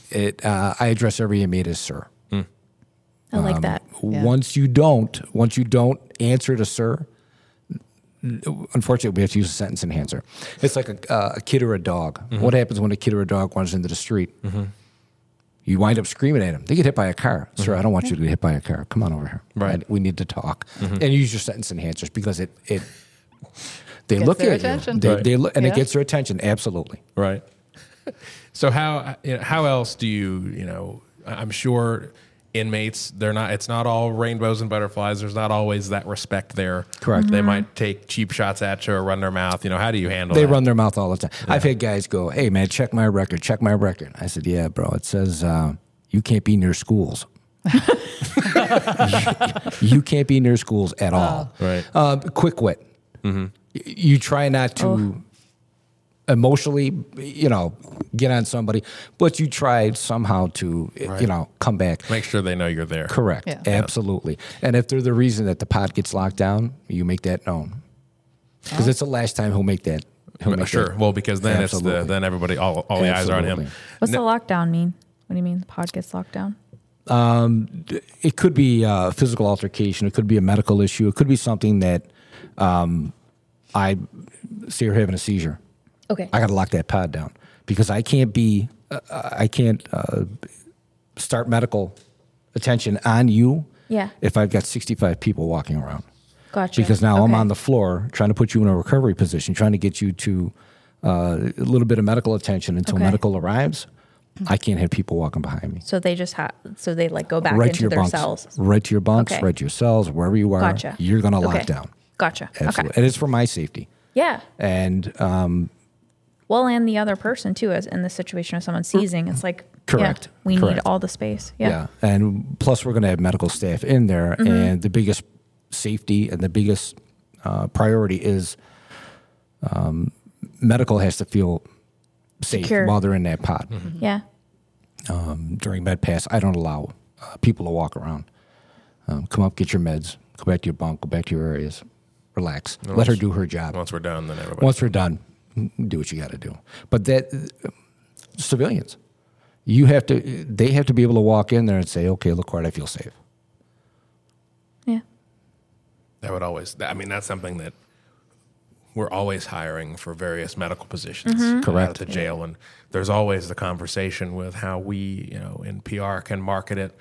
It, uh, I address every inmate as sir. Hmm. I like um, that. Yeah. Once you don't, once you don't answer to sir, unfortunately, we have to use a sentence enhancer. It's like a, uh, a kid or a dog. Mm-hmm. What happens when a kid or a dog runs into the street? Mm-hmm. You wind up screaming at him. They get hit by a car. Mm-hmm. Sir, I don't want you to get hit by a car. Come on over here. Right. And we need to talk. And use your sentence enhancers because it it they Gets look their at attention. you. They, Right. they look, and Yeah. it gets their attention. Absolutely. Right. so how you know, how else do you you know? I'm sure inmates they're not. It's not all rainbows and butterflies. There's not always that respect there. Correct. They might take cheap shots at you or run their mouth. You know how do you handle? They that? run their mouth all the time. I've had guys go, "Hey man, check my record. Check my record." I said, "Yeah, bro. It says uh, you can't be near schools. you can't be near schools at all. Right. Uh, quick wit. Y- You try not to emotionally, you know, get on somebody, but you try somehow to, you know, come back. Make sure they know you're there. Correct. Yeah. Absolutely. And if they're the reason that the pod gets locked down, you make that known. Because it's the last time he'll make that. He'll make Sure. that- Well, because then it's the then everybody all all the eyes are on him. Absolutely. What's the lockdown mean? What do you mean the pod gets locked down? it could be a physical altercation. It could be a medical issue. It could be something that um, I see you're having a seizure. Okay. I got to lock that pod down because I can't be, uh, I can't uh, start medical attention on you Yeah. if I've got 65 people walking around. Gotcha. Because now I'm on the floor trying to put you in a recovery position, trying to get you to uh, a little bit of medical attention until Okay. medical arrives. I can't have people walking behind me So they just have. So they like go back right to into your their bunks, cells. right to your bunks, Okay. right to your cells, wherever you are. Gotcha. You're going to lock Okay. down. Gotcha. Absolutely, Okay. and it's for my safety. Yeah. And um, Well, and the other person too, as in the situation of someone seizing, it's like Correct. Yeah, we need all the space. yeah. Yeah. and plus we're going to have medical staff in there, Mm-hmm. and the biggest safety and the biggest uh, priority is um, medical has to feel safe Secure. while they're in that pod. Yeah. Um, during med pass, I don't allow uh, people to walk around. Um, come up, get your meds, go back to your bunk, go back to your areas, relax, let her do her job. Once we're done, then everybody. Once we're done, do what you got to do. But that uh, civilians, you have to. They have to be able to walk in there and say, "Okay, look, where I feel safe." Yeah. That would always. I mean, that's something that we're always hiring for various medical positions Mm-hmm. Correct. at the jail, and there's always the conversation with how we, you know, in PR can market it.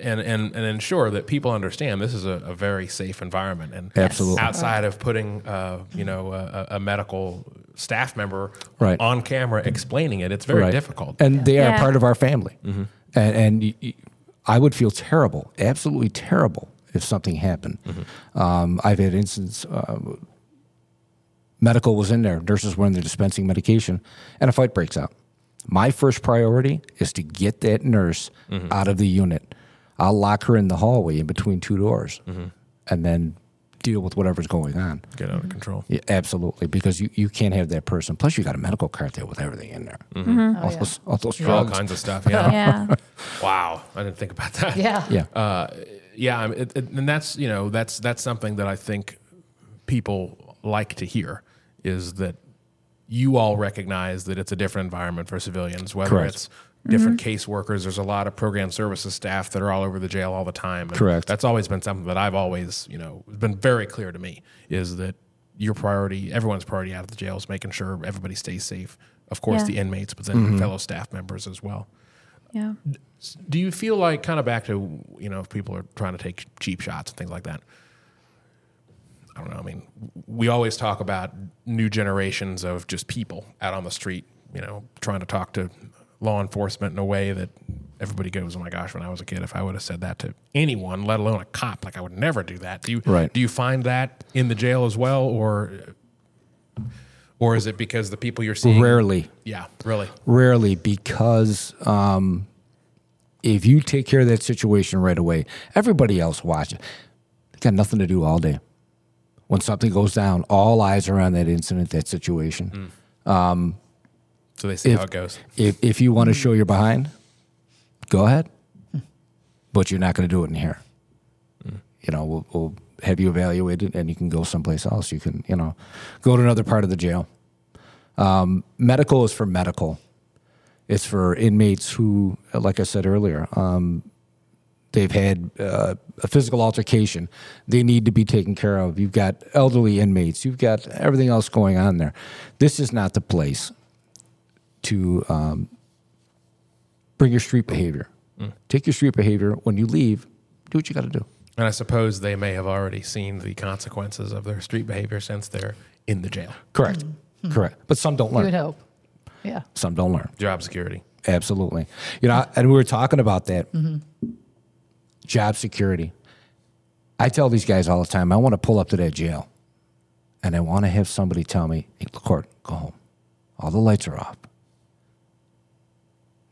And, and, and ensure that people understand this is a, a very safe environment and Absolutely. outside of putting uh, you know a, a medical staff member Right. on camera explaining it it's very Right. difficult and they are Yeah. part of our family. And, and y- y- I would feel terrible, absolutely terrible, if something happened. Um, I've had instances. Uh, medical was in there, nurses were in there dispensing medication, and a fight breaks out. My first priority is to get that nurse out of the unit. I'll lock her in the hallway in between two doors, and then deal with whatever's going on. get out of mm-hmm. control Yeah, absolutely, because you, you can't have that person. Plus, you got a medical cart there with everything in there. Mm-hmm. Mm-hmm. Oh, All, yeah. those, all those all kinds of stuff yeah Yeah. wow i didn't think about that Yeah. Yeah. uh, yeah, I mean, it, it- and that's you know that's that's something that I think people like to hear is that you all recognize that it's a different environment for civilians, whether Correct. it's different mm-hmm. caseworkers. There's a lot of program services staff that are all over the jail all the time. And Correct. That's always been something that I've always you know been very clear to me is that your priority, everyone's priority out of the jail is making sure everybody stays safe. Of course, Yeah. the inmates, but then mm-hmm. fellow staff members as well. Yeah. Do you feel like kind of back to you know if people are trying to take cheap shots and things like that? I don't know. I mean, we always talk about new generations of just people out on the street, you know, trying to talk to law enforcement in a way that everybody goes, "Oh my gosh!" When I was a kid, if I would have said that to anyone, let alone a cop, like I would never do that. Do you? Right. Do you find that in the jail as well, or or is it because the people you're seeing? Rarely, Yeah, really. rarely, because um, if you take care of that situation right away, everybody else watches. They got nothing to do all day. When something goes down, all eyes are on that incident, that situation. So they see If- how it goes. If if you want to show you're behind, go ahead, but you're not going to do it in here. You know, we'll, we'll have you evaluated, and you can go someplace else. You can, you know, go to another part of the jail. Um, medical is for medical. It's for inmates who, like I said earlier, um, they've had uh, a physical altercation. They need to be taken care of. You've got elderly inmates. You've got everything else going on there. This is not the place to um, bring your street behavior. Mm. Take your street behavior. When you leave, do what you got to do. And I suppose they may have already seen the consequences of their street behavior since they're in the jail. Correct. Mm-hmm. Mm-hmm. Correct. But some don't You would learn. hope. Yeah. Some don't learn. Job security. Absolutely. You know, and we were talking about that mm-hmm. job security. I tell these guys all the time, I want to pull up to that jail and I want to have somebody tell me, hey, Court, go home. All the lights are off.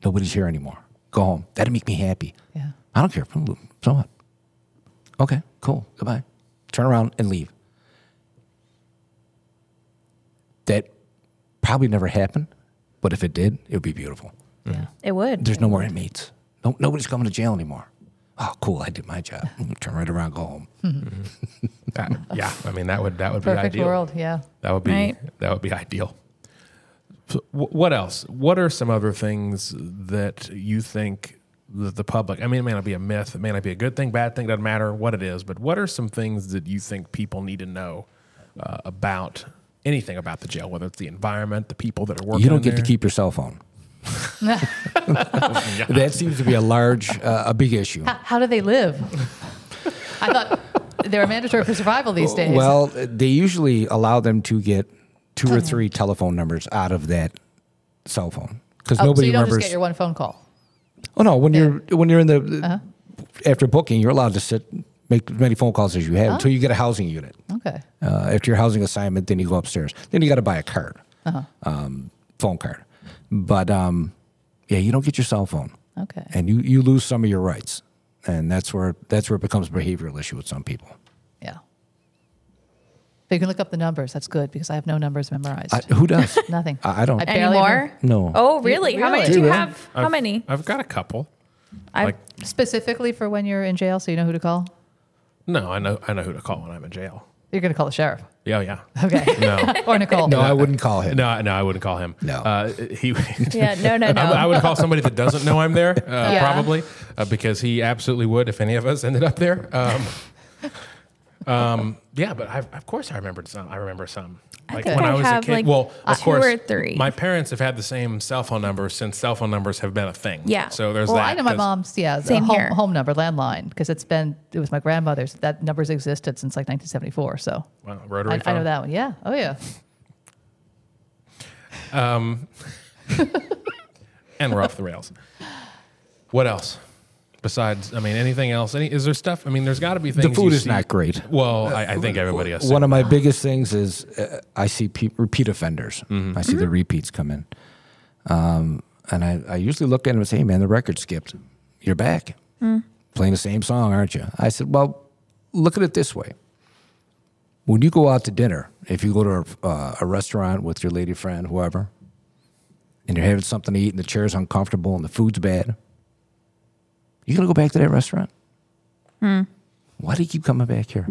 Nobody's here anymore. Go home. That'd make me happy. Yeah. I don't care. So what? Okay, cool. Goodbye. Turn around and leave. That probably never happened, but if it did, it would be beautiful. Yeah. Mm-hmm. It would. There's no more inmates. No, nobody's coming to jail anymore. Oh, cool! I did my job. Mm-hmm. Turn right around, go home. Mm-hmm. That- yeah, I mean that would that would be Perfect ideal. world. Yeah. That would be Right. that would be ideal. So what else? What are some other things that you think that the public? I mean, it may not be a myth. It may not be a good thing, bad thing. Doesn't matter what it is. But what are some things that you think people need to know uh, about anything about the jail? Whether it's the environment, the people that are working. You don't in get to keep your cell phone. That seems to be a large, uh, a big issue. How, how do they live? I thought they were mandatory for survival these days. Well, they usually allow them to get two or three telephone numbers out of that cell phone because oh, so nobody you don't remembers. just get your one phone call. oh no, when you're when you're in the Uh-huh. after booking, you're allowed to sit make as many phone calls as you have until you get a housing unit. Okay. Uh, after your housing assignment, then you go upstairs. Then you got to buy a card, Uh-huh. um, phone card. But um, yeah, you don't get your cell phone, Okay. and you you lose some of your rights, and that's where that's where it becomes a behavioral issue with some people. Yeah. But you can look up the numbers. That's good because I have no numbers memorized. I, who does? Nothing. I, I don't. I- barely Anymore? No. Oh, really? How many do you Really? have? How I've- many? I've got a couple. I like Specifically for when you're in jail, so you know who to call. no, I know I know who to call when I'm in jail. You're going to call the sheriff. Yeah, yeah. Okay. No, or Nicole. no, I wouldn't call him. no, no. I wouldn't call him. No. uh, he. yeah. No. No. No. I, I would call somebody that doesn't know I'm there, uh, Yeah. probably, uh, because he absolutely would if any of us ended up there. Um, um, yeah, but I, of course I remembered some. I remember some. Like think when I I was a kid. like, well, of two course, or three. My parents have had the same cell phone number since cell phone numbers have been a thing. Yeah. So there's Well, that. I know my 'cause- mom's yeah the Same home, here. home number landline because it's been it was my grandmother's that number's existed since like 1974 so Wow, I, rotary I phone. know that one yeah oh yeah and we're off the rails. What else? Besides, I mean, anything else? Any? Is there stuff? I mean, there's got to be things. The food you is see- not great. Well, I, I think everybody has. One of my biggest things is uh, I see pe- repeat offenders. Mm-hmm. I see the repeats come in. Um, and I, I usually look at them and say, hey, man, the record skipped. You're back. Playing the same song, aren't you? I said, well, look at it this way. When you go out to dinner, if you go to a, uh, a restaurant with your lady friend, whoever, and you're having something to eat and the chair's uncomfortable and the food's bad, you going to go back to that restaurant? Why do you keep coming back here?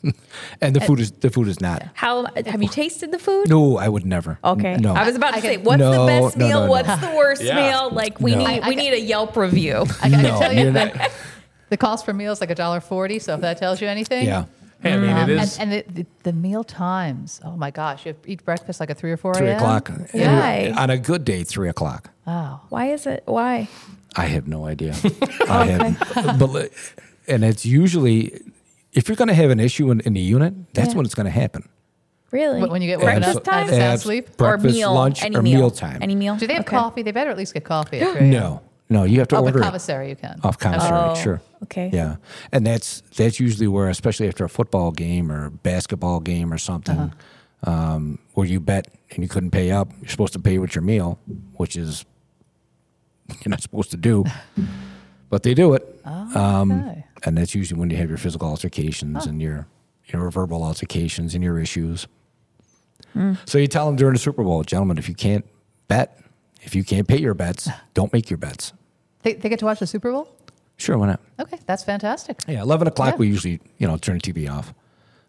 and the food is the food is not. How have you tasted the food? No, I would never. Okay. No. I was about to I say, can- what's No, the best no, meal? no, no. What's the worst Yeah. meal? Like we No. need I- we need a Yelp review. I, I No, can tell you that the cost per meal is like a dollar forty so if that tells you anything yeah. Hey, I mean, Um, it and, and the, the, the meal times oh my gosh you eat breakfast like at three or four Three o'clock. Why? On a good day, three o'clock. Oh, Why is it? Why? I have no idea. I have, but li- and it's usually if you're going to have an issue in, in the unit, that's Yeah. when it's going to happen. Really? When you get woken breakfast up out of time a sound Abs- sleep? or meal, lunch, any or meal, mealtime. any meal. Do they have Okay. coffee? They better at least get coffee at No, no, you have to Oh, order but it commissary you can. off commissary. Oh, sure. okay. Yeah, and that's that's usually where, especially after a football game or basketball game or something, Uh-huh. um, where you bet and you couldn't pay up, you're supposed to pay with your meal, which is you're not supposed to do, but they do it. Um, Okay. and that's usually when you have your physical altercations and your your verbal altercations and your issues. So you tell them during the Super Bowl, gentlemen, if you can't bet, if you can't pay your bets, don't make your bets. They, they get to watch the Super Bowl? Sure, why not? Okay, that's fantastic. Yeah, eleven o'clock. Yeah. We usually, you know, turn the TV off,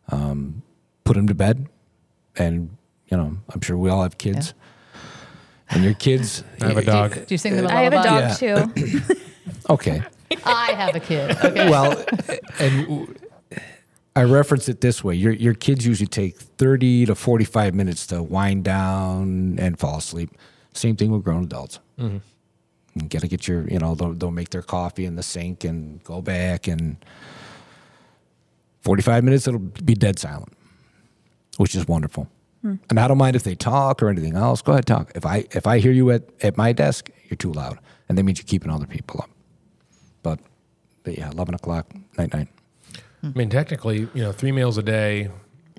um, put them to bed, and you know, I'm sure we all have kids, and your kids. I have a dog. Do you sing them a I have a lullaby? dog Yeah. too. Okay, I have a kid. Okay. well, and I reference it this way: your your kids usually take thirty to forty five minutes to wind down and fall asleep. Same thing with grown adults. Mm-hmm. You got to get your, you know, they'll, they'll make their coffee in the sink and go back, and forty five minutes it'll be dead silent, which is wonderful. And I don't mind if they talk or anything else. Go ahead, talk. If I if I hear you at, at my desk, you're too loud, and that means you're keeping other people up. But, but yeah, eleven o'clock, night night. I mean, technically, you know, three meals a day,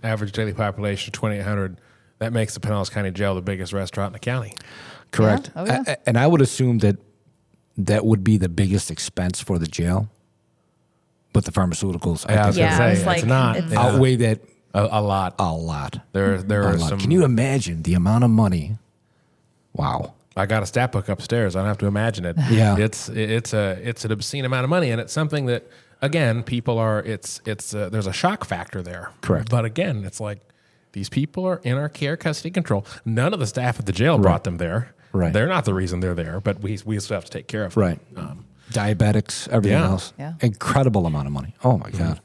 average daily population twenty eight hundred. That makes the Pinellas County Jail the biggest restaurant in the county. Correct. Oh, yeah. A- a- and I would assume that that would be the biggest expense for the jail, but the pharmaceuticals I Yeah, I was Yeah, gonna I say was like, it's not it's- Yeah. outweigh that a, a lot. a lot. There, there A are lot. some. Can you imagine the amount of money? Wow. I got a stat book upstairs. I don't have to imagine it. Yeah. it's it's a it's an obscene amount of money, and it's something that again people are. It's it's uh, there's a shock factor there. Correct. But again, it's like these people are in our care, custody, control. None of the staff at the jail brought them there. Right. They're not the reason they're there, but we we still have to take care of them. Right. them. Diabetics, everything Yeah. else. Yeah. Incredible amount of money. Oh my God.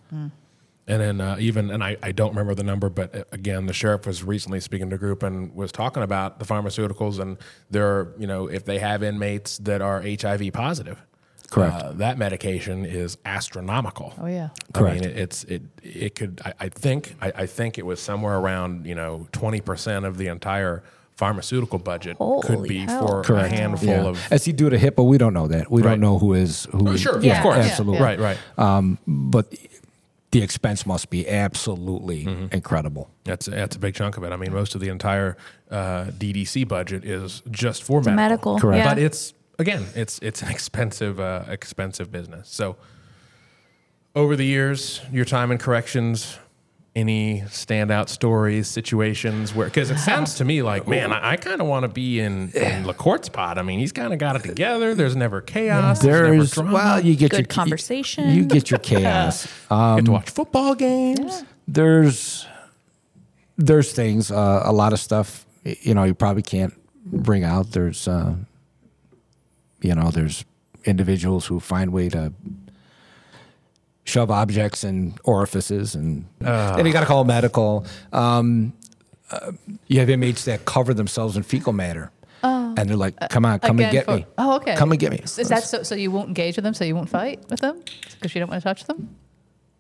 And then uh, even, and I, I don't remember the number, but uh, again, the sheriff was recently speaking to a group and was talking about the pharmaceuticals and their, you know, if they have inmates that are HIV positive, Correct. uh, that medication is astronomical. Oh, yeah. Correct. I mean, it, it's it it could. I, I think I, I think it was somewhere around you know twenty percent of the entire pharmaceutical budget could be hell. for Correct. a handful Yeah. of. As he do to HIPAA, we don't know that. We Right. don't know who is who. Oh, sure, Yeah, of course, absolutely. Yeah. Right, right. Um, but the expense must be absolutely Mm-hmm. incredible. That's that's a big chunk of it. I mean, most of the entire uh, DDC budget is just for medical. medical, Correct. yeah. But it's again, it's it's an expensive uh, expensive business. So over the years, your time in corrections, any standout stories, situations where because it sounds to me like, man, I, I kind of want to be in in LaCorte's pot. I mean, he's kind of got it together. There's never chaos. There's, There's never drama. well, you get Good your conversation. You get your chaos. you Um, get to watch football games. there's there's things uh, a lot of stuff you know you probably can't bring out there's uh, you know there's individuals who find way to shove objects in orifices and and you got to call medical um, uh, you have inmates that cover themselves in fecal matter and they're like come on come and get for- me Oh, okay. come and get me Is that so? So you won't engage with them? So you won't fight with them because you don't want to touch them?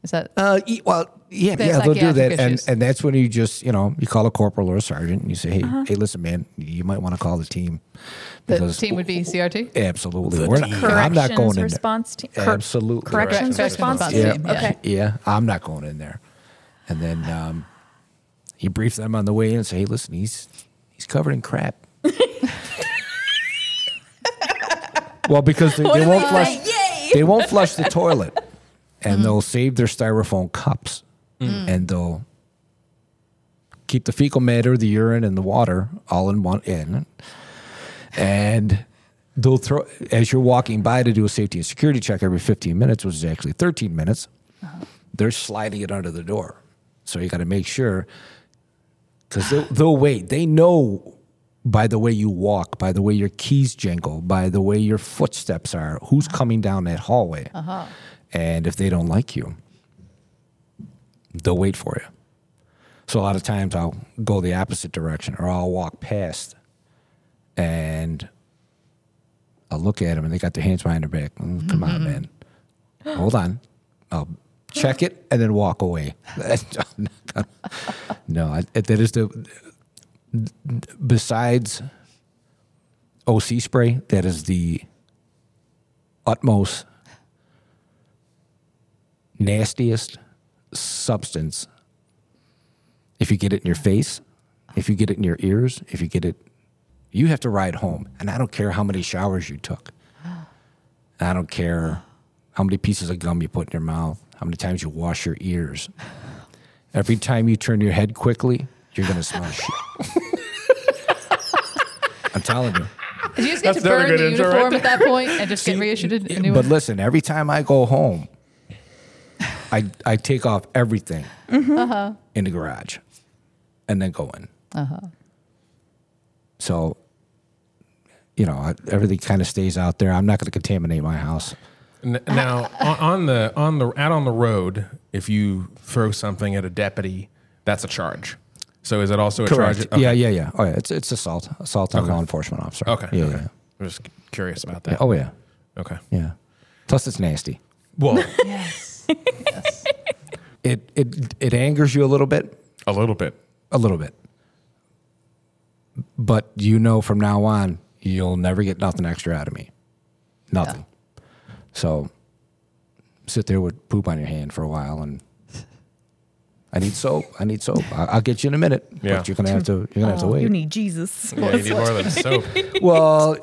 Is that? Uh, well, yeah, yeah, they'll do that, and issues. and that's when you just you know you call a corporal or a sergeant and you say, hey, Uh-huh. hey, listen, man, you might want to call the team the team would be CRT. absolutely. We're not, team. I'm not Corrections going in there. response team. Cor- Absolutely, Corrections Corrections response response team. team, yeah. Okay. yeah, I'm not going in there. And then um, you brief them on the way in and say, hey, listen, he's he's covered in crap. well, because they, they won't they flush. Yay! They won't flush the toilet, and mm-hmm. they'll save their styrofoam cups, mm. and they'll keep the fecal matter, the urine, and the water all in one in, and they'll throw as you're walking by to do a safety and security check every 15 minutes, which is actually 13 minutes. Uh-huh. They're sliding it under the door, so you got to make sure because they'll, they'll wait. They know by the way you walk, by the way your keys jingle, by the way your footsteps are, who's uh-huh. coming down that hallway. Uh-huh. And if they don't like you, they'll wait for you. So a lot of times I'll go the opposite direction or I'll walk past and I'll look at them and they got their hands behind their back. Mm, Come on, man. Hold on. I'll check it and then walk away. No, I, that is the besides OC spray. That is the utmost nastiest substance. If you get it in your face, if you get it in your ears, if you get it, you have to ride home. And I don't care how many showers you took. I don't care how many pieces of gum you put in your mouth, how many times you wash your ears. Every time you turn your head quickly, you're going to smell shit. I'm telling you. Did you just get That's to burn the uniform right at that point and just get reissued a new But one? listen, every time I go home, I I take off everything in the garage, and then go in. Uh-huh. So, you know, I- everything kind of stays out there. I'm not going to contaminate my house. Now, on, on the on the out on the road, if you throw something at a deputy, that's a charge. So is it also a Correct. charge? Okay. Yeah, yeah, yeah. Oh, yeah. It's it's assault, assault on a law enforcement officer. Okay. Yeah, okay. yeah. I'm just curious about yeah. that. Oh yeah, Okay. yeah. Plus, it's nasty. Well, Yes. yes. It it it angers you a little bit, a little bit. a little bit. But you know from now on, you'll never get nothing extra out of me. Nothing. So sit there with poop on your hand for a while and I need soap. I need soap. I- I'll get you in a minute. Yeah. But you're gonna have to you're gonna have to Oh, wait. you need Jesus. Yeah, you need more than soap. well,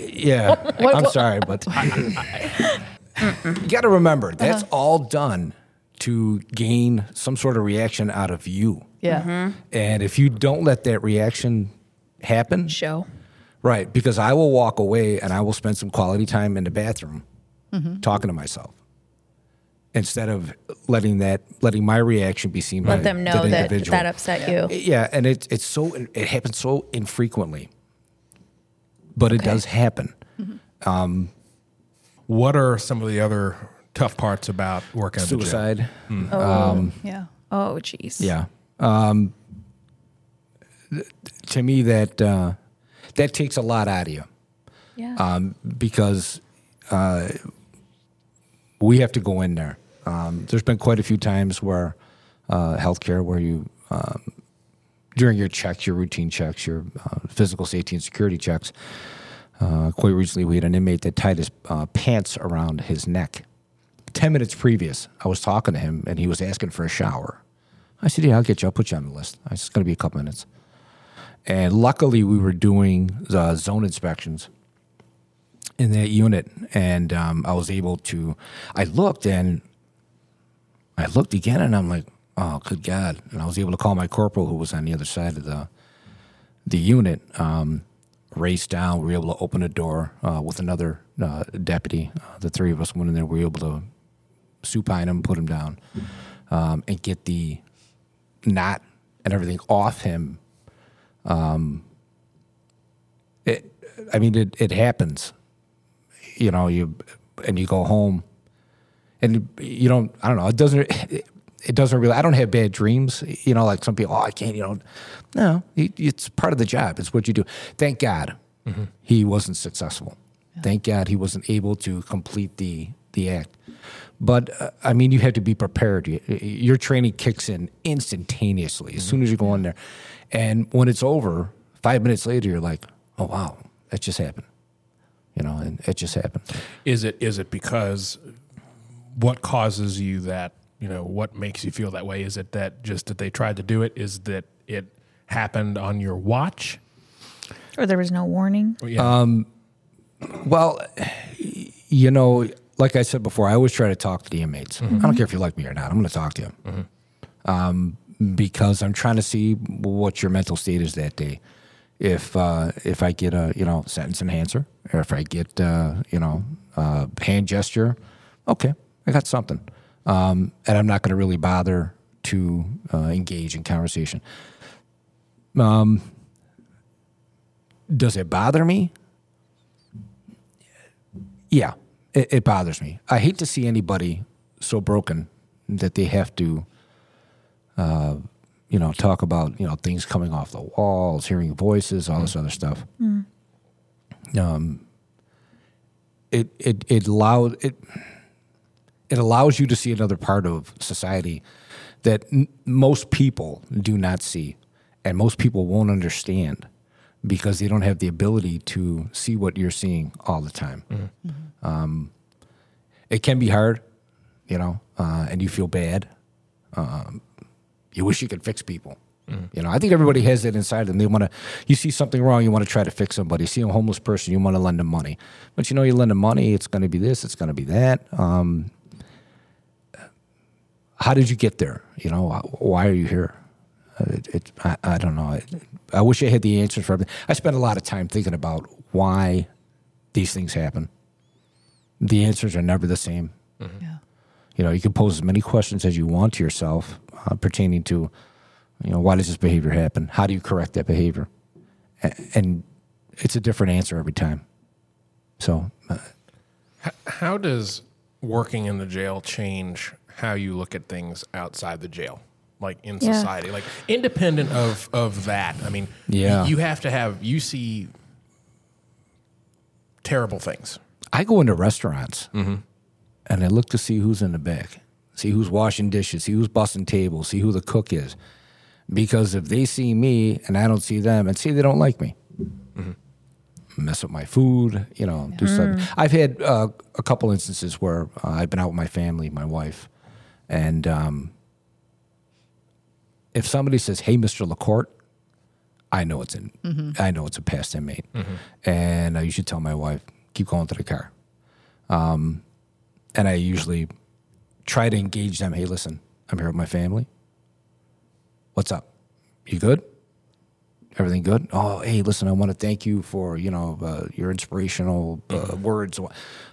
yeah. What- I'm what- sorry, but you got to remember that's uh-huh. all done to gain some sort of reaction out of you. Yeah. Mm-hmm. And if you don't let that reaction happen, Show. right, because I will walk away and I will spend some quality time in the bathroom mm-hmm. talking to myself instead of letting that letting my reaction be seen by Let them know that that individual. that upset you. Yeah, and it's it's so it happens so infrequently, but it does happen. Mm-hmm. Um, what are some of the other tough parts about working at the jail? Suicide, Oh, yeah. Oh, jeez. yeah. Um, th- to me, that uh, that takes a lot out of you. Yeah. um, because uh, we have to go in there. Um, there's been quite a few times where uh, healthcare, where you um, during your checks, your routine checks, your uh, physical safety and security checks. Uh, quite recently, we had an inmate that tied his uh, pants around his neck. Ten minutes previous, I was talking to him, and he was asking for a shower. I said, "Yeah, I'll get you. I'll put you on the list. It's going to be a couple minutes." And luckily, we were doing the zone inspections in that unit, and um, I was able to. I looked and I looked again, and I'm like, "Oh, good God!" And I was able to call my corporal, who was on the other side of the the unit. Um, raced down. We were able to open a door uh, with another uh, deputy. Uh, the three of us went in there. We were able to supine him, put him down, um, and get the knot and everything off him. Um, it, I mean, it, it happens. You know you and you go home. And you don't i don't know it doesn't it, it doesn't really i don't have bad dreams. You know like some people oh i can't you know no it, it's part of the job. It's what you do. Thank god he wasn't successful. Thank god he wasn't able to complete the the act but uh, i mean you have to be prepared You- your training kicks in instantaneously as soon as you go in there and when it's over five minutes later you're like oh wow that just happened you know, and it just happened. Is it is it because what causes you that you know what makes you feel that way? Is it that just that they tried to do it? Is that it happened on your watch? or there was no warning. Well, yeah. Well, you know, like I said before, I always try to talk to the inmates. I don't care if you like me or not. I'm going to talk to you um, because I'm trying to see what your mental state is that day. If uh, if I get a you know sentence enhancer, or if I get uh, you know a hand gesture, okay, I got something, um, and I'm not going to really bother to uh, engage in conversation. Um, does it bother me? Yeah, it, it bothers me. I hate to see anybody so broken that they have to, uh, you know, talk about you know things coming off the walls, hearing voices, all this other stuff. Um, it it it allowed it it allows you to see another part of society that n- most people do not see, and most people won't understand because they don't have the ability to see what you're seeing all the time. Um, it can be hard, you know, uh, and you feel bad. Um, you wish you could fix people. You know, I think everybody has that inside them. They want to. You see something wrong, you want to try to fix somebody. You see a homeless person, you want to lend them money. But you know, you lend them money, it's going to be this, it's going to be that. Um, how did you get there? You know, why are you here? Uh, It, it, I, I don't know. I, I wish I had the answers for everything. I spend a lot of time thinking about why these things happen. The answers are never the same. Yeah. You know, you can pose as many questions as you want to yourself uh, pertaining to, you know, why does this behavior happen? How do you correct that behavior? A- And it's a different answer every time. So, uh, How does working in the jail change how you look at things outside the jail, like in Yeah. society, like independent of of that? I mean, Yeah. you, you have to have you see terrible things. I go into restaurants and I look to see who's in the back, see who's washing dishes, see who's bussing tables, see who the cook is. Because if they see me and I don't see them, and see they don't like me, mess up my food, you know, do stuff. I've had uh, a couple instances where uh, I've been out with my family, my wife, and um, if somebody says, "Hey, Mister LaCorte," I know it's in. I know it's a past inmate, and I usually tell my wife, "Keep going to the car." Um, and I usually try to engage them. Hey, listen, I'm here with my family. What's up? You good? Everything good? Oh, hey, listen, I want to thank you for you know uh, your inspirational uh, words.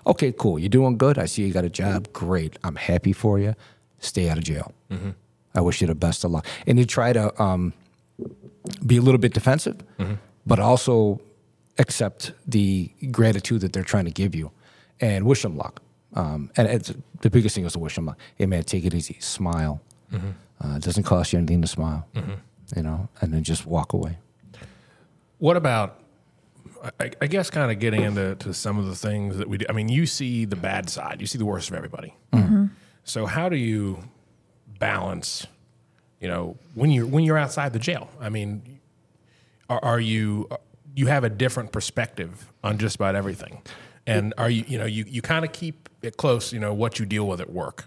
Okay, cool. You're doing good? I see you got a job. Great. I'm happy for you. Stay out of jail. I wish you the best of luck. And you try to um, be a little bit defensive, but also accept the gratitude that they're trying to give you and wish them luck. Um, and it's, the biggest thing is to wish them luck. Hey, man, take it easy. Smile. Uh, it doesn't cost you anything to smile, you know, and then just walk away. What about? I, I guess kind of getting into to some of the things that we do. I mean, you see the bad side. You see the worst of everybody. So how do you balance? You know, when you're when you're outside the jail. I mean, are, are you you have a different perspective on just about everything, and are you you know you you kind of keep it close. You know what you deal with at work.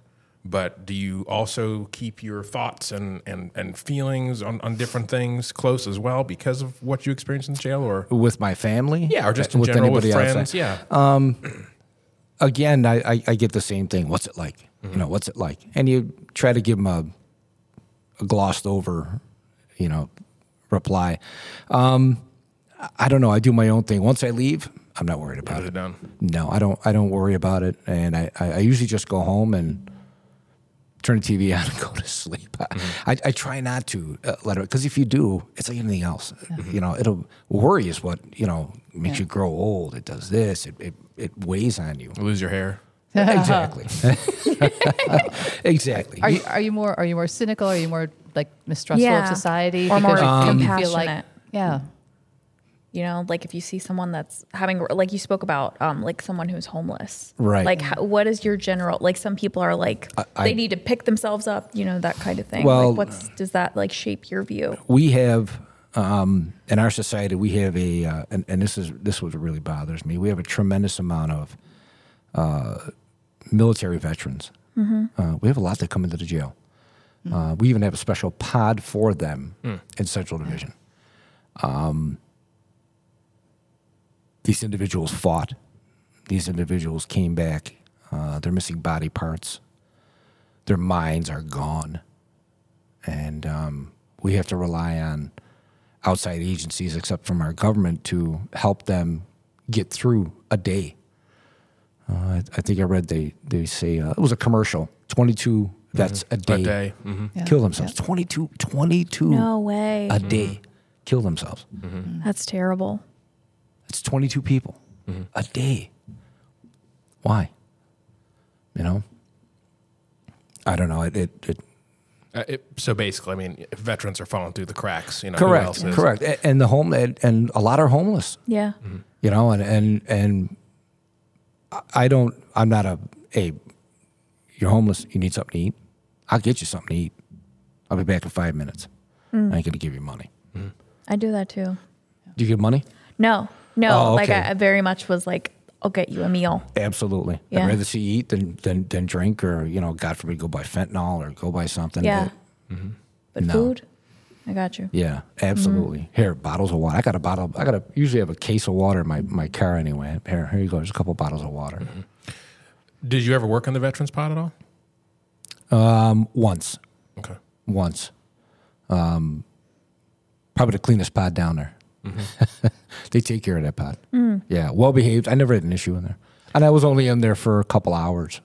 But do you also keep your thoughts and, and, and feelings on, on different things close as well because of what you experienced in the jail or With my family? yeah, or just uh, in general with anybody friends. outside? Yeah. Um, again, I, I, I get the same thing. What's it like? You know, what's it like? And you try to give them a, a glossed over, you know, reply. Um, I- I don't know. I do my own thing. Once I leave, I'm not worried about Put it. it down. No, I don't. I don't worry about it, and I, I, I usually just go home and turn the TV on and go to sleep. I, I try not to uh, let it because if you do, it's like anything else. You know, it'll worry is what you know makes Yeah. you grow old. It does this. It it, it weighs on you. Lose your hair. exactly. exactly. Are you are you more are you more cynical? Are you more like mistrustful Yeah. of society? Or more Because you feel compassionate. yeah. you know like if you see someone that's having like you spoke about um like someone who's homeless Right. like how, what is your general like some people are like I- they need to pick themselves up you know that kind of thing Well- like what's does that like shape your view we have um, in our society we have a uh, and, and this is this what really bothers me we have a tremendous amount of uh, military veterans. Uh, we have a lot that come into the jail. Uh, we even have a special pod for them in central division. Um, these individuals fought. These individuals came back. Uh, they're missing body parts. Their minds are gone. And um, we have to rely on outside agencies, except from our government, to help them get through a day. Uh, I, I think I read they they say uh, it was a commercial. Twenty two vets a day, A day. hmm Yeah. kill themselves. 22, 22 no way a day kill themselves. that's terrible It's twenty two people a day. Why? You know. I don't know. It it, it Uh, it, so basically, I mean, if veterans are falling through the cracks, you know, who else correct is? correct and the home and, and a lot are homeless. yeah you know and and and i don't i'm not a hey you're homeless you need something to eat i'll get you something to eat I'll be back in five minutes. Hmm. I ain't gonna give you money. Hmm. I do that too. Do you give money? No, no. Oh, Like okay. I, I very much was like, I'll get you a meal. Absolutely. Yeah. I'd rather see you eat than, than than drink or you know, God forbid, go buy fentanyl or go buy something. Yeah. that- But No. food, I got you. yeah, absolutely. Here, bottles of water. I got a bottle. I got to usually have a case of water in my, my car anyway. Here, here you go. There's a couple bottles of water. Did you ever work on the veterans pod at all? Um, once, Okay. once. Um, probably the cleanest pod down there. they take care of that pod. Yeah, well behaved. I never had an issue in there, and I was only in there for a couple hours.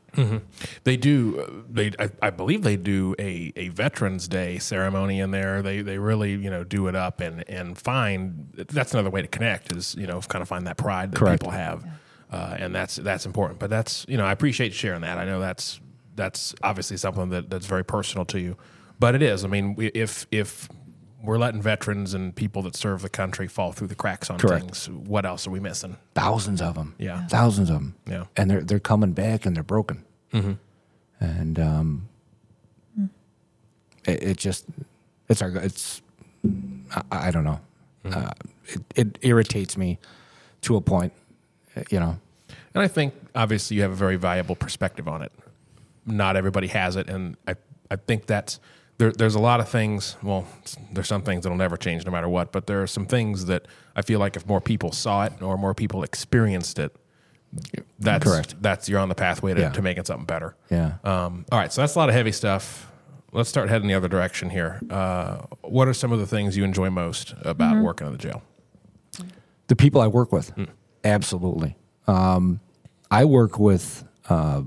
They do. uh, They, I, I believe, they do a, a Veterans Day ceremony in there. They they really you know do it up and and find that's another way to connect is you know kind of find that pride that Correct. people have, uh, and that's that's important. But that's you know I appreciate sharing that. I know that's that's obviously something that, that's very personal to you, but it is. I mean, if if we're letting veterans and people that serve the country fall through the cracks on Correct. things, what else are we missing? Thousands of them. Yeah. thousands of them. Yeah. and they're they're coming back and they're broken. And um, it, it just it's our it's I, I don't know. Uh, it, it irritates me to a point. uh, You know. And I think obviously you have a very valuable perspective on it. Not everybody has it, and I I think that's there. There's a lot of things. Well, there's some things that'll never change no matter what, but there are some things that I feel like if more people saw it or more people experienced it, that's Correct. That's you're on the pathway to, Yeah. to making something better. Yeah. Um, all right, so that's a lot of heavy stuff. Let's start heading the other direction here. Uh, what are some of the things you enjoy most about working in the jail? The people I work with, absolutely. Um, I work with uh,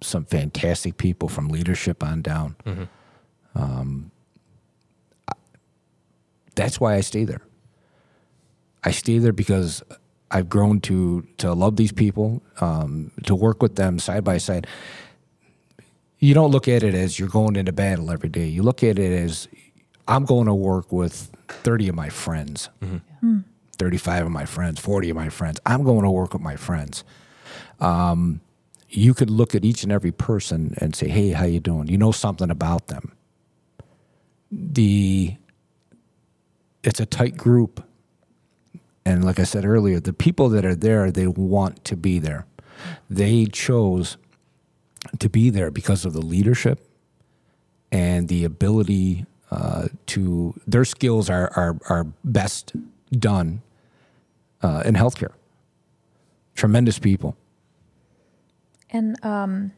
some fantastic people from leadership on down. Um, that's why I stay there. I stay there because I've grown to to love these people, um, to work with them side by side. You don't look at it as you're going into battle every day. You look at it as I'm going to work with 30 of my friends. 35 of my friends, 40 of my friends. I'm going to work with my friends. Um, you could look at each and every person and say, "Hey, how you doing?" You know something about them. The it's a tight group. And like I said earlier, the people that are there, they want to be there. They chose to be there because of the leadership and the ability uh, to their skills are are, are best done uh, in healthcare. Tremendous people. And um,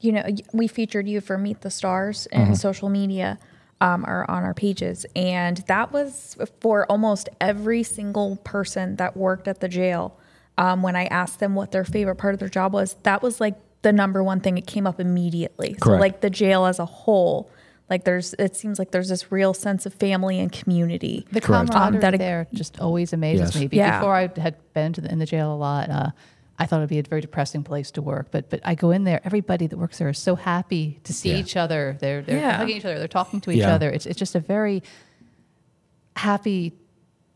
you know, we featured you for Meet the Stars and social media um, or on our pages, and that was for almost every single person that worked at the jail. Um, when I asked them what their favorite part of their job was, that was like the number one thing. It came up immediately. So Correct. like the jail as a whole, like there's, it seems like there's this real sense of family and community. The camaraderie Um, that- there just always amazes Yes. me. Yeah. Before I had been to the, in the jail a lot, uh, I thought it'd be a very depressing place to work. But but I go in there, everybody that works there is so happy to see Yeah. each other. They're they're Yeah. hugging each other. They're talking to each Yeah. other. It's it's just a very happy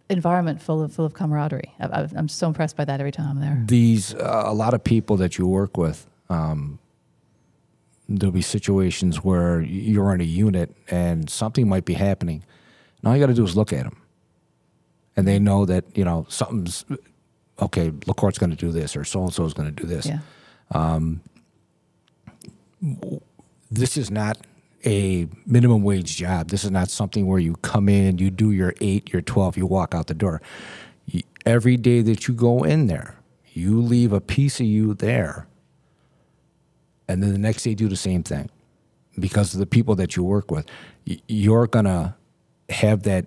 environment full of full of camaraderie. I, I'm so impressed by that every time I'm there. These uh, a lot of people that you work with. Um, there'll be situations where you're in a unit and something might be happening. And all you got to do is look at them, and they know that you know something's okay. LaCorte's going to do this, or so and so is going to do this. Yeah. Um, this is not a minimum wage job. This is not something where you come in, you do your eight, your 12, you walk out the door. You- Every day that you go in there, you leave a piece of you there. And then the next day, do the same thing because of the people that you work with. You're going to have that,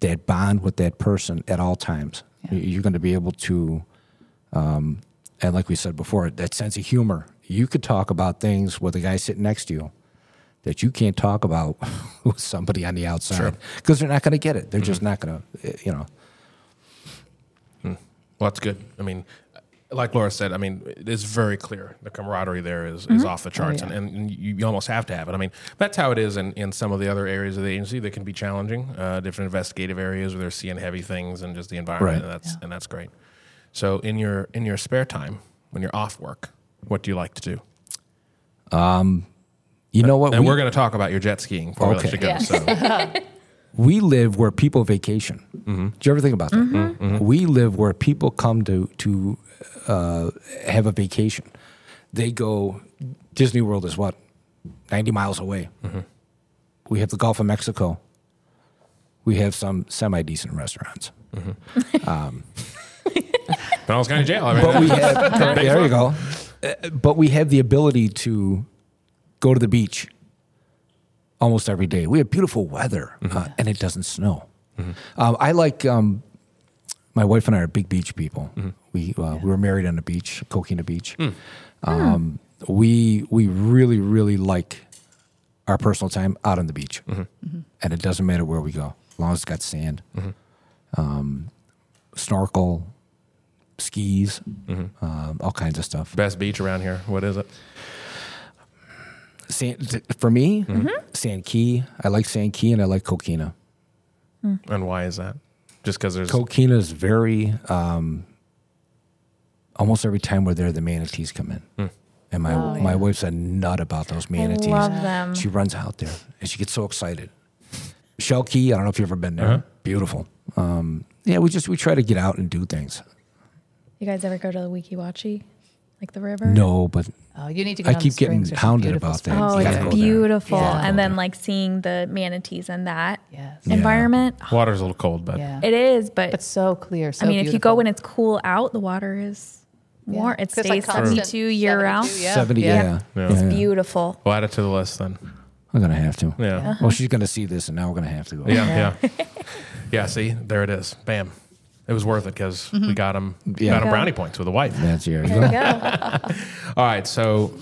that bond with that person at all times. Yeah. You're going to be able to um, and like we said before, that sense of humor. You could talk about things with a guy sitting next to you that you can't talk about with somebody on the outside because they're not going to get it. They're just mm-hmm. not going to, eh, you know. Hmm. Well, that's good. I mean, like Laura said, I mean, it is very clear. The camaraderie there is, is off the charts, yeah. and, and you, you almost have to have it. I mean, that's how it is in, in some of the other areas of the agency that can be challenging, uh, different investigative areas where they're seeing heavy things and just the environment, Right. and that's and that's great. So, in your in your spare time, when you're off work, what do you like to do? Um, You know what? And We- we, are going to talk about your jet skiing before we let Okay. you go. Yeah. So we live where people vacation. Mm-hmm. Do you ever think about that? We live where people come to to uh, have a vacation. They go. Disney World is what ninety miles away. Mm-hmm. We have the Gulf of Mexico. We have some semi decent restaurants, Pinellas County Jail. I mean, but we have there you go. Uh, But we have the ability to go to the beach almost every day. We have beautiful weather, uh, and it doesn't snow. Um, I like. Um, my wife and I are big beach people. Mm-hmm. We uh, we were married on the beach, Coquina Beach. Hmm. Hmm. Um, we we really really like our personal time out on the beach, mm-hmm. Mm-hmm. and it doesn't matter where we go, as long as it's got sand, um, snorkel, skis, um, all kinds of stuff. best beach around here. What is it? Sand, for me, Sand Key. I like Sand Key, and I like Coquina. Hmm. And why is that? Just because there's Coquina is very. Um, almost every time we're there, the manatees come in, and my Oh, my yeah. wife's a nut about those manatees. love them. She runs out there and she gets so excited. Shell Key. I don't know if you've ever been there. Uh-huh. Beautiful. Um, yeah, we just we try to get out and do things. You guys ever go to the Weeki Wachee, like the river? No, but Oh, you need to I keep getting springs. Hounded about that. Oh, You it's gotta go there. beautiful. Yeah. And then like seeing the manatees and that Yes. Yeah. environment. water's a little cold, but Yeah. It is, but, but so clear. So I mean, if you go when it's cool out, the water is warm. It 'Cause it's like stays constant 72 year round. 72, yeah. seventy. Yeah. Yeah, Yeah. yeah. It's beautiful. we'll add it to the list then. I'm gonna have to. Yeah. Uh-huh. Well, she's gonna see this, and now we're gonna have to go. Yeah, yeah, yeah. See, there it is. Bam. It was worth it because we got him, Yeah. got him brownie points with a wife. That's here. You There go. you go. All right, so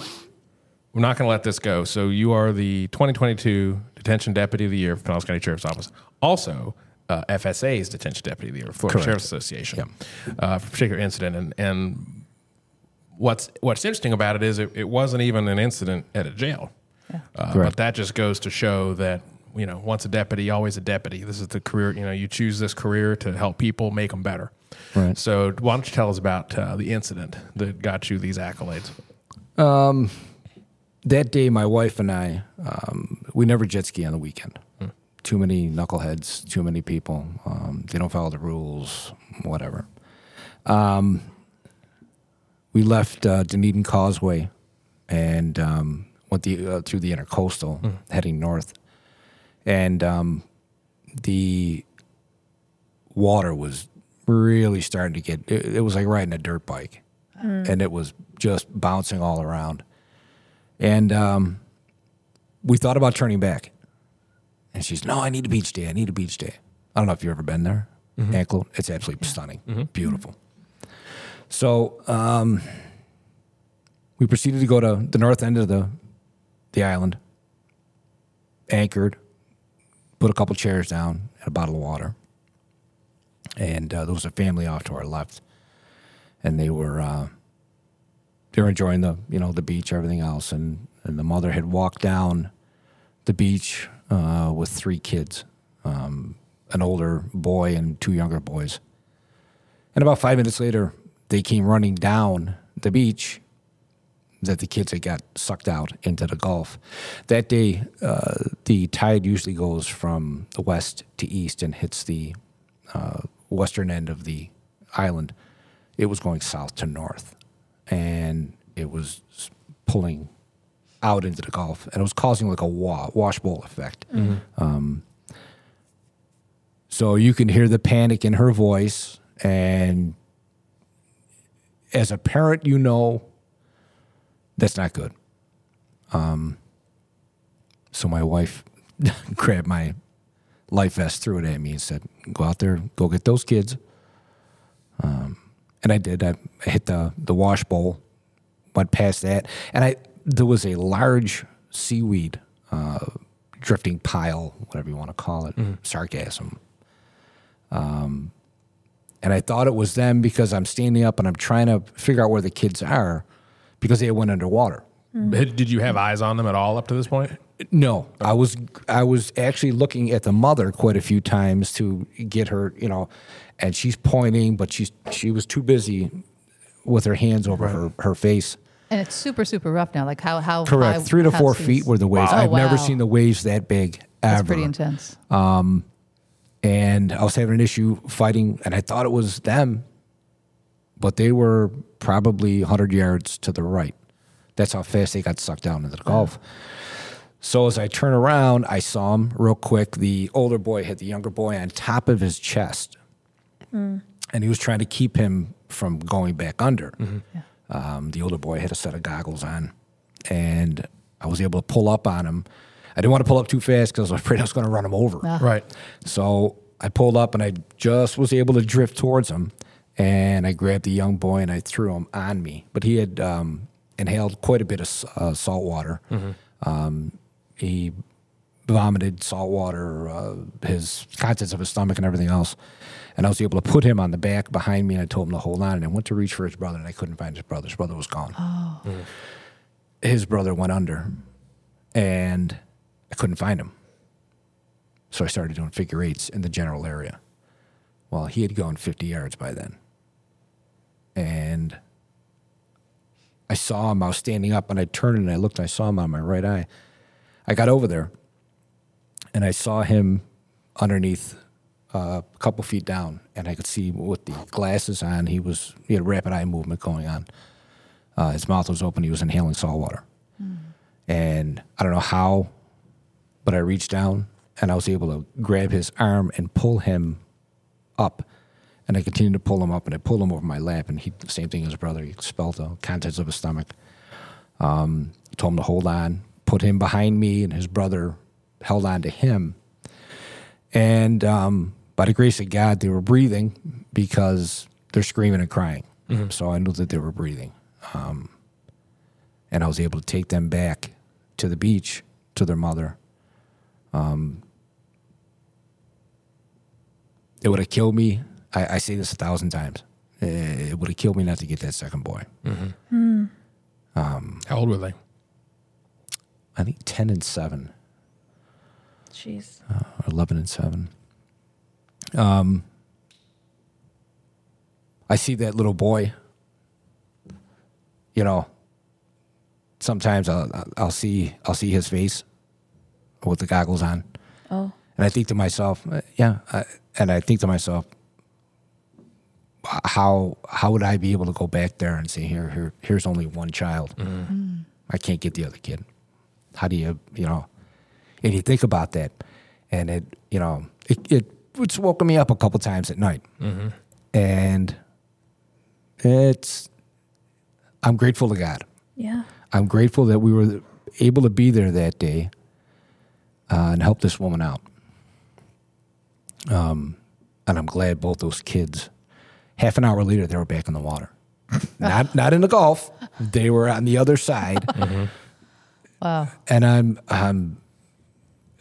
we're not going to let this go. So you are the 2022 Detention Deputy of the Year for Pinellas County Sheriff's Office. Also, uh, FSA's Detention Deputy of the Year, Florida Correct. Sheriff's Association, uh, for a particular incident. And, and what's what's interesting about it is it, it wasn't even an incident at a jail. Uh, but that just goes to show that you know once a deputy, always a deputy. This is the career. You know, you choose this career to help people make them better. Right. So why don't you tell us about uh, the incident that got you these accolades? that day, my wife and I, um, we never jet ski on the weekend. Too many knuckleheads, too many people. Um, they don't follow the rules, whatever. Um, we left uh, Dunedin Causeway and um, went the, uh, through the intercoastal, heading north. And um, the water was really starting to get, it, it was like riding a dirt bike. And it was just bouncing all around. And um, we thought about turning back. And she's, no, I need a beach day. I need a beach day. I don't know if you've ever been there. Anclote, it's absolutely stunning, beautiful. So um, we proceeded to go to the north end of the the island, anchored, put a couple chairs down and a bottle of water. And uh, there was a family off to our left, and they were uh, they were enjoying the you know the beach, everything else, and and the mother had walked down the beach uh, with three kids, um, an older boy and two younger boys. And about five minutes later, they came running down the beach that the kids had got sucked out into the Gulf. That day, uh, the tide usually goes from the west to east and hits the uh, western end of the island. It was going south to north, and it was pulling out into the Gulf, and it was causing like a wa- washbowl effect. Um, so you can hear the panic in her voice, and as a parent, you know that's not good. Um, so my wife grabbed my life vest, threw it at me, and said, "Go out there, go get those kids." Um, and I did. I hit the the wash bowl, went past that, and I there was a large seaweed uh, drifting pile, whatever you want to call it, Sargassum. Um, and I thought it was them because I'm standing up and I'm trying to figure out where the kids are because they went underwater. Did you have eyes on them at all up to this point? No, I was I was actually looking at the mother quite a few times to get her, you know, and she's pointing, but she's she was too busy with her hands over her her face And it's super, super rough now. Like how how Correct. high- Three to four feet were the waves. Oh, I've never wow. seen the waves that big ever. That's pretty intense. Um, and I was having an issue fighting, and I thought it was them, but they were probably 100 yards to the right. That's how fast they got sucked down into the Gulf. So as I turn around, I saw him real quick. The older boy hit the younger boy on top of his chest, hmm. and he was trying to keep him from going back under. Mm-hmm. Um, the older boy had a set of goggles on, and I was able to pull up on him. I didn't want to pull up too fast because I was afraid I was going to run him over. Uh-huh. Right. So I pulled up and I just was able to drift towards him. And I grabbed the young boy and I threw him on me. But he had um, inhaled quite a bit of uh, salt water. Um, he vomited salt water, uh, his contents of his stomach, and everything else. And I was able to put him on the back behind me and I told him to hold on. And I went to reach for his brother and I couldn't find his brother. His brother was gone. His brother went under and I couldn't find him. So I started doing figure eights in the general area. Well, he had gone 50 yards by then. And I saw him. I was standing up and I turned and I looked and I saw him on my right eye. I got over there and I saw him underneath uh, a couple feet down and I could see with the glasses on, he was, he had rapid eye movement going on. Uh, his mouth was open. He was inhaling salt water. And I don't know how, but I reached down and I was able to grab his arm and pull him up. And I continued to pull him up and I pulled him over my lap. And he, the same thing as his brother, he expelled the contents of his stomach. Um, told him to hold on, put him behind me, and his brother held on to him. And um, by the grace of God, they were breathing because they're screaming and crying. So I knew that they were breathing. Um, and I was able to take them back to the beach to their mother. Um, it would have killed me. I, I say this a thousand times. Eh, It would have killed me not to get that second boy. How old were they? I think 10 and 7. Jeez. or 11 and 7. Um, I see that little boy. You know, sometimes I'll, I'll see I'll see his face with the goggles on, Oh. and I think to myself, uh, yeah, I, and I think to myself, how how would I be able to go back there and say, here, here here's only one child, I can't get the other kid. How do you you know? And you think about that, and it you know it it it's woken me up a couple times at night, and it's I'm grateful to God. Yeah. I'm grateful that we were able to be there that day uh, and help this woman out. Um, and I'm glad both those kids. Half an hour later, they were back in the water. not not in the Gulf. They were on the other side. Wow. And I'm, I'm,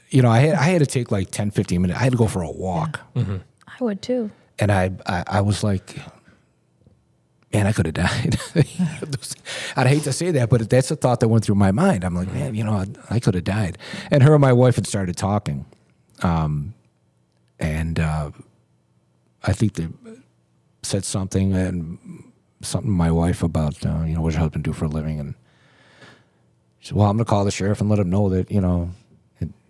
you know, I had I had to take like 10, 15 minutes. I had to go for a walk. I would too. And I, I, I was like, man, I could have died. I'd hate to say that, but that's the thought that went through my mind. I'm like, man, you know, I, I could have died. And her and my wife had started talking. Um, and uh, I think they said something and something to my wife about, uh, you know, what does your husband do for a living? And she said, well, I'm going to call the sheriff and let him know that, you know,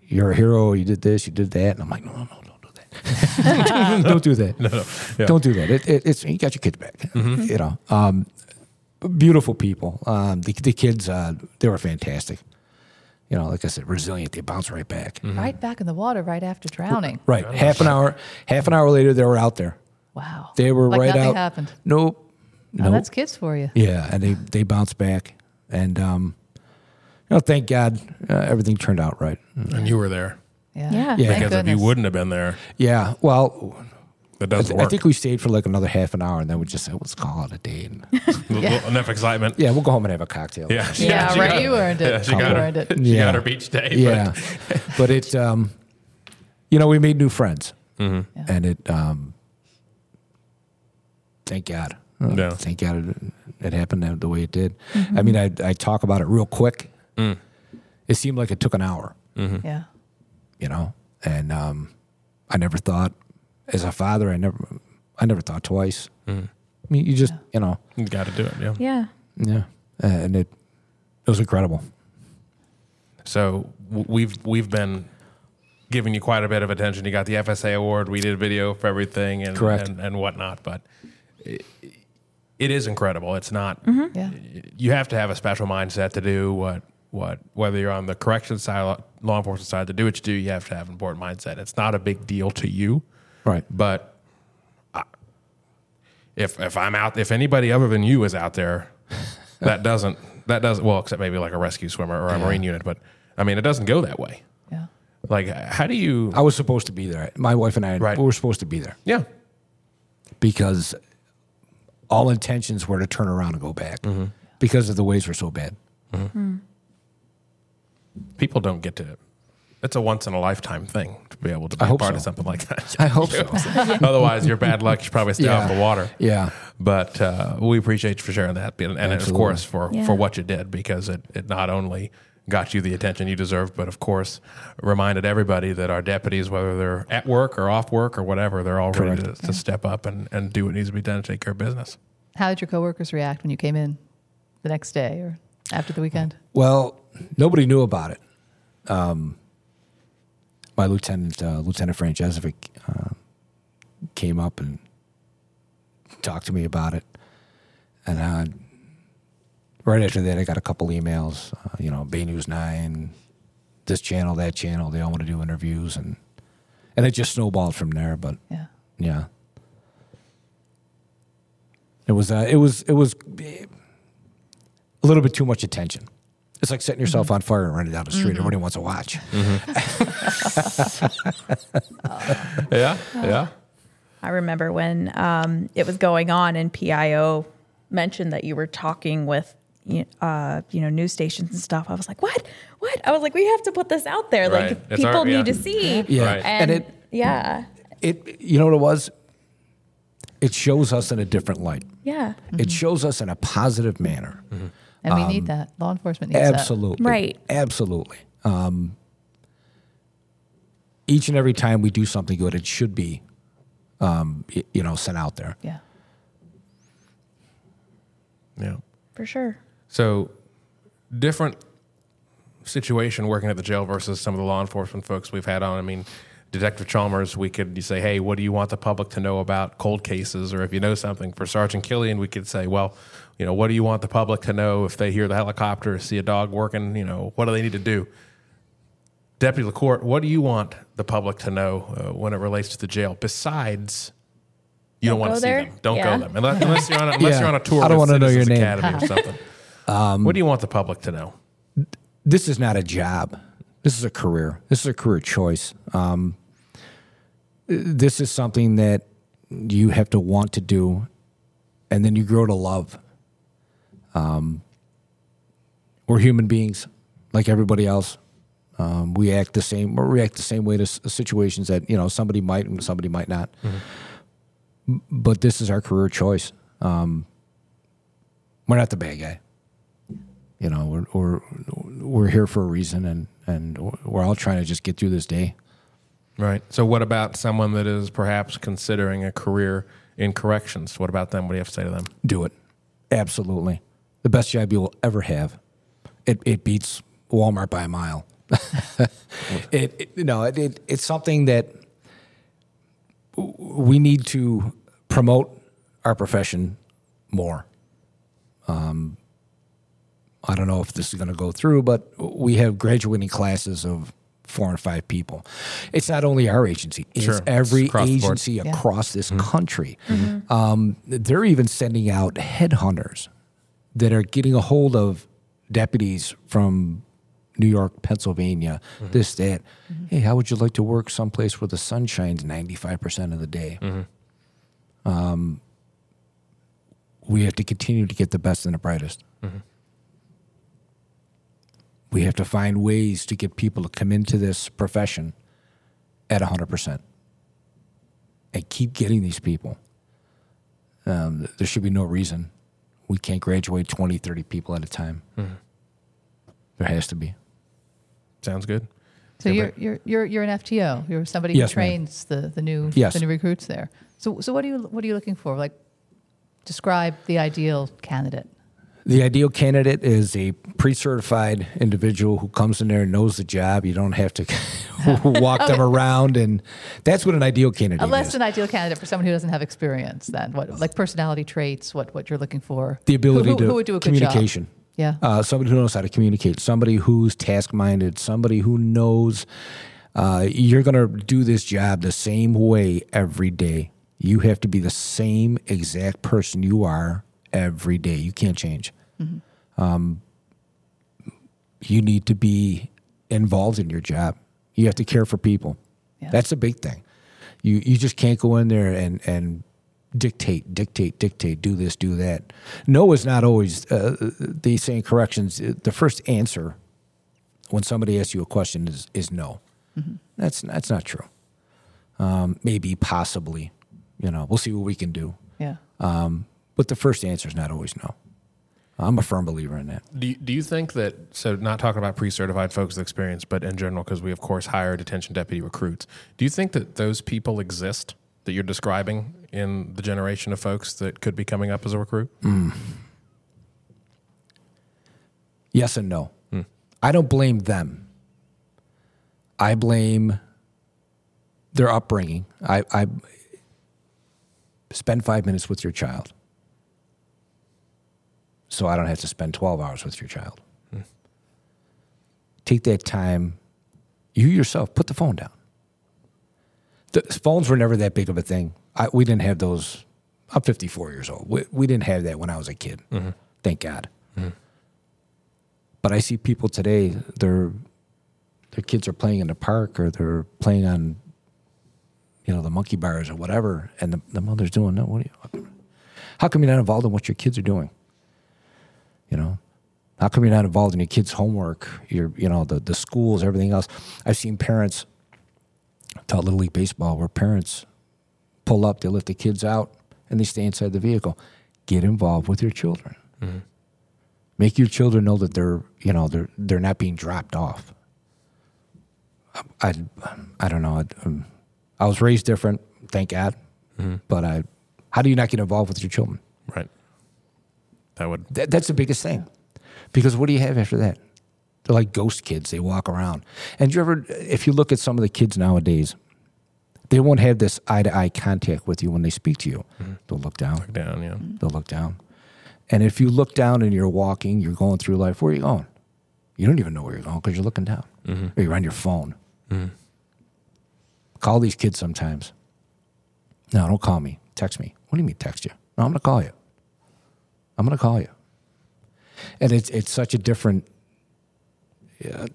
you're a hero. You did this, you did that. And I'm like, no, no, no, don't do that. don't do that. No, no. Yeah. Don't do that. It, it, it's you got your kids back. You know, um, beautiful people. Um, the, the kids, uh, they were fantastic. You know, like I said, resilient. They bounce right back. Right back in the water right after drowning. Right. Half an hour. Half an hour later, they were out there. Wow. They were like right nothing out. happened. Nope. Oh, Nope. that's kids for you. yeah, and they they bounced back, and um, you know, thank God, uh, everything turned out right. And you were there. Yeah. Yeah. Yeah. Because if you wouldn't have been there, Yeah. Well, that I, doesn't th- I think we stayed for like another half an hour, and then we just said, let's call it a day. And L- Enough excitement. yeah, we'll go home and have a cocktail. Yeah, she- Yeah, right. got- You earned it. Yeah, she got her, earned it. She Yeah. got her beach day. but- yeah but it um you know we made new friends Mm-hmm. Yeah. and it um thank god Uh, Yeah. thank god it, it happened the- the way it did i mean I, I talk about it real quick Mm. it seemed like it took an hour Yeah. you know and um i never thought as a father i never i never thought twice Mm. i mean you just you know You got to do it. Yeah. Yeah. yeah and it it was incredible. So we've we've been giving you quite a bit of attention. You got the FSA award. We did a video for everything and Correct. and, and whatnot. But it, it is incredible. It's not. Mm-hmm. Yeah. You have to have a special mindset to do what what whether you're on the correction side, law enforcement side, to do what you do. You have to have an important mindset. It's not a big deal to you, Right. but I, if if I'm out, if anybody other than you is out there, that doesn't that doesn't well, except maybe like a rescue swimmer or a marine unit. But I mean, it doesn't go that way. Yeah. Like, how do you? I was supposed to be there. My wife and I Right. we were supposed to be there Yeah, because all intentions were to turn around and go back because of the waves were so bad. people don't get to. it. It's a once in a lifetime thing to be able to be I a hope part so. of something like that. I hope so. Otherwise, you're bad luck. You should probably stay off the water. Yeah. But uh, we appreciate you for sharing that, and, and of course for Yeah. for what you did because it it not only got you the attention you deserved, but of course reminded everybody that our deputies, whether they're at work or off work or whatever, they're all ready to, to step up and, and do what needs to be done to take care of business. How did your coworkers react when you came in the next day or after the weekend? Well, nobody knew about it. Um, my lieutenant, uh, Lieutenant Francesovic, uh, came up and talked to me about it, and uh, right after that, I got a couple emails. Uh, you know, Bay News Nine, this channel, that channel. They all want to do interviews, and and it just snowballed from there. But Yeah. yeah, it was uh, it was it was a little bit too much attention. It's like setting yourself on fire and running down the street. Everybody wants to watch. Yeah, yeah. I remember when um, it was going on and PIO mentioned that you were talking with you uh, you know news stations and stuff. I was like, what? What? I was like, we have to put this out there. Right. Like It's people our- yeah. need to see. Yeah, Right. And, and it yeah, it you know what it was. It shows us in a different light. yeah, It shows us in a positive manner. And we need that. Law enforcement needs Absolutely. Right. Absolutely. Um, each and every time we do something good, it should be, um, you know, sent out there. Yeah. Yeah. for sure. So, different situation working at the jail versus some of the law enforcement folks we've had on. I mean, Detective Chalmers, we could say, hey, what do you want the public to know about cold cases? Or if you know something for Sergeant Killian, we could say, well, you know, what do you want the public to know if they hear the helicopter see a dog working? You know, what do they need to do? Deputy LaCorte, what do you want the public to know uh, when it relates to the jail? Besides, you don't, Don't want to see there? them. Don't Yeah. go them. unless, unless you're on a, unless Yeah. you're on a tour. I don't wanna know your name. Academy or something. what do you want the public to know? This is not a job. This is a career. This is a career choice. Um, this is something that you have to want to do, and then you grow to love. Um, we're human beings, like everybody else. Um, we act the same, or react the same way to s- situations that you know somebody might and somebody might not. M- But this is our career choice. Um, we're not the bad guy. You know, we're, we're we're here for a reason, and and we're all trying to just get through this day. Right. So, what about someone that is perhaps considering a career in corrections? What about them? What do you have to say to them? Do it, absolutely. The best job you'll ever have. It it beats Walmart by a mile. it, it no, it, it it's something that we need to promote our profession more. Um, I don't know if this is going to go through, but we have graduating classes of four and five people. It's not only our agency; it's Sure. every It's across the board. agency Yeah. across this mm-hmm. country. Mm-hmm. Um, they're even sending out headhunters that are getting a hold of deputies from New York, Pennsylvania, mm-hmm. this, that. Hey, how would you like to work someplace where the sun shines 95% of the day? Um, we have to continue to get the best and the brightest. We have to find ways to get people to come into this profession at 100% and keep getting these people. Um, there should be no reason we can't graduate 20, 30 people at a time. There has to be. Sounds good. So you're, you're you're you're an FTO. You're somebody Yes, who ma'am. trains the, the new Yes. the new recruits there. So so what are you what are you looking for? Like describe the ideal candidate. The ideal candidate is a pre-certified individual who comes in there and knows the job. You don't have to walk them around, and that's what an ideal candidate A less is. than ideal candidate for someone who doesn't have experience. Then what, like personality traits, what what you're looking for, the ability who, who, to who would do a good job? communication. Yeah. Uh, somebody who knows how to communicate. Somebody who's task-minded. Somebody who knows uh, you're going to do this job the same way every day. You have to be the same exact person you are every day. You can't change. Um, you need to be involved in your job. You have to care for people. Yeah. That's a big thing. You you just can't go in there and and dictate, dictate, dictate, do this, do that. No is not always uh, the saying corrections. The first answer when somebody asks you a question is is no. That's that's not true. Um, maybe, possibly, you know, we'll see what we can do. Yeah. Um, but the first answer is not always no. I'm a firm believer in that. Do you, do you think that, so not talking about pre certified folks with experience, but in general, because we, of course, hire detention deputy recruits, do you think that those people exist that you're describing in the generation of folks that could be coming up as a recruit? Mm. Yes and no. Hmm. I don't blame them. I blame their upbringing. I, I spend five minutes with your child, so I don't have to spend twelve hours with your child. Take that time. You yourself put the phone down. The phones were never that big of a thing. I, we didn't have those. I'm 54 years old. We, we didn't have that when I was a kid. Mm-hmm. Thank God. Mm-hmm. But I see people today. Their their kids are playing in the park or they're playing on, you know, the monkey bars or whatever, and the, the mother's doing no. What are you? How come you're not involved in what your kids are doing? You know, how come you're not involved in your kids' homework? Your, you know, the the schools, everything else. I've seen parents taught little league baseball where parents pull up, they let the kids out, and they stay inside the vehicle. Get involved with your children. Make your children know that they're, you know, they're they're not being dropped off. I, I don't know. I, um, I was raised different, thank God. But I, how do you not get involved with your children? Right. That would, That, that's the biggest thing. Because what do you have after that? They're like ghost kids. They walk around. And you ever, if you look at some of the kids nowadays, they won't have this eye to eye contact with you when they speak to you. Mm-hmm. They'll look down. down, yeah. Mm-hmm. They'll look down. And if you look down and you're walking, you're going through life, where are you going? You don't even know where you're going because you're looking down mm-hmm. or you're on your phone. Call these kids sometimes. No, don't call me. Text me. What do you mean text you? No, I'm going to call you. I'm going to call you. And it's it's such a different uh,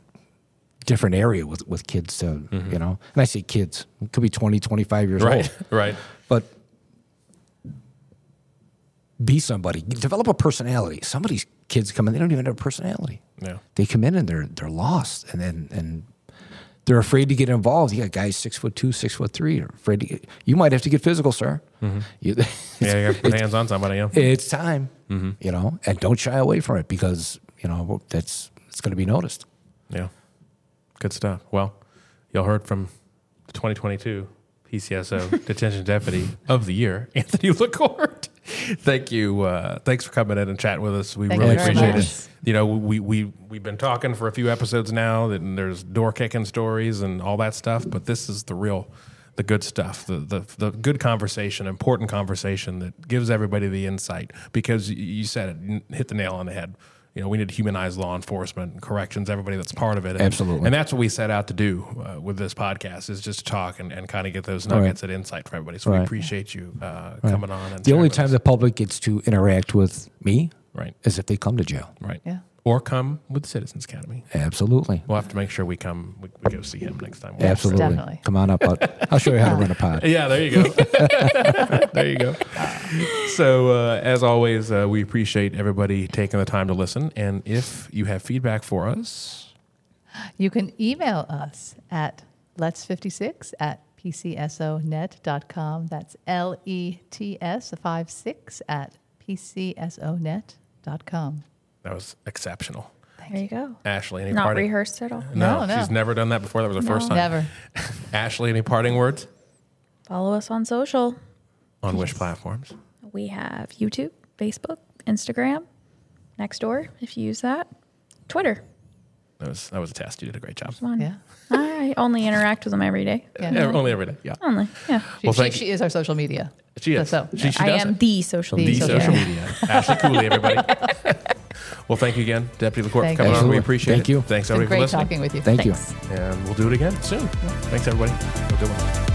different area with with kids, uh, you know. And I say kids, it could be 20, 25 years Right, old. right. But be somebody. Develop a personality. Somebody's kids come in, they don't even have a personality. Yeah. They come in and they're they're lost and then and they're afraid to get involved. You got guys six foot two, six foot three, are afraid to get, you might have to get physical, sir. Mm-hmm. You, Yeah, you to put hands on somebody. Yeah. it's time. Mm-hmm. You know, and don't shy away from it because, you know, that's it's gonna be noticed. Yeah. Good stuff. Well, y'all heard from the 2022 PCSO Detention Deputy of the Year, Anthony LaCorte. Thank you. Uh, thanks for coming in and chatting with us. We Thank really appreciate much. it. You know, we, we, we've been talking for a few episodes now, and there's door kicking stories and all that stuff, but this is the real, the good stuff, the, the, the good conversation, important conversation that gives everybody the insight because you said it, hit the nail on the head. You know, we need to humanize law enforcement, and corrections, everybody that's part of it. And- Absolutely. And that's what we set out to do uh, with this podcast is just to talk and, and kind of get those nuggets of insight for everybody. So we appreciate you uh, coming on. And The only time with the public gets to interact with me right, is if they come to jail. right, Yeah. Or come with Citizens Academy. Absolutely. We'll have to make sure we come. We, we go see him next time. We'll- Absolutely. definitely. Come on up. I'll, I'll show you how to run a pod. Yeah, there you go. there you go. So, uh, as always, uh, we appreciate everybody taking the time to listen. And if you have feedback for us, You can email us at lets56 at pcsonet.com. That's L E T S 56 at pcsonet.com. that was exceptional. There you go. Ashley, any Not parting? rehearsed at all. No, No, no. she's never done that before. That was the first time. Never. Ashley, any parting words Follow us on social. on which platforms? We have YouTube, Facebook, Instagram. Nextdoor, if you use that. Twitter. That was that was a test. You did a great job. Fun. Yeah. I only interact with them every day. Yeah. Yeah, only every day. Yeah. Only, yeah. She, Well, she, thank she is our social media. She is. So, She, she I does am it. the social The the media. social social media. media. Ashley Cooley, everybody. well, thank you again, Deputy LaCorte, for coming you. on. We Absolutely. appreciate Thank it. you. Thanks, It's been everybody, for listening. talking with you. Thank you. And we'll do it again soon. Thanks, everybody. Have a good one.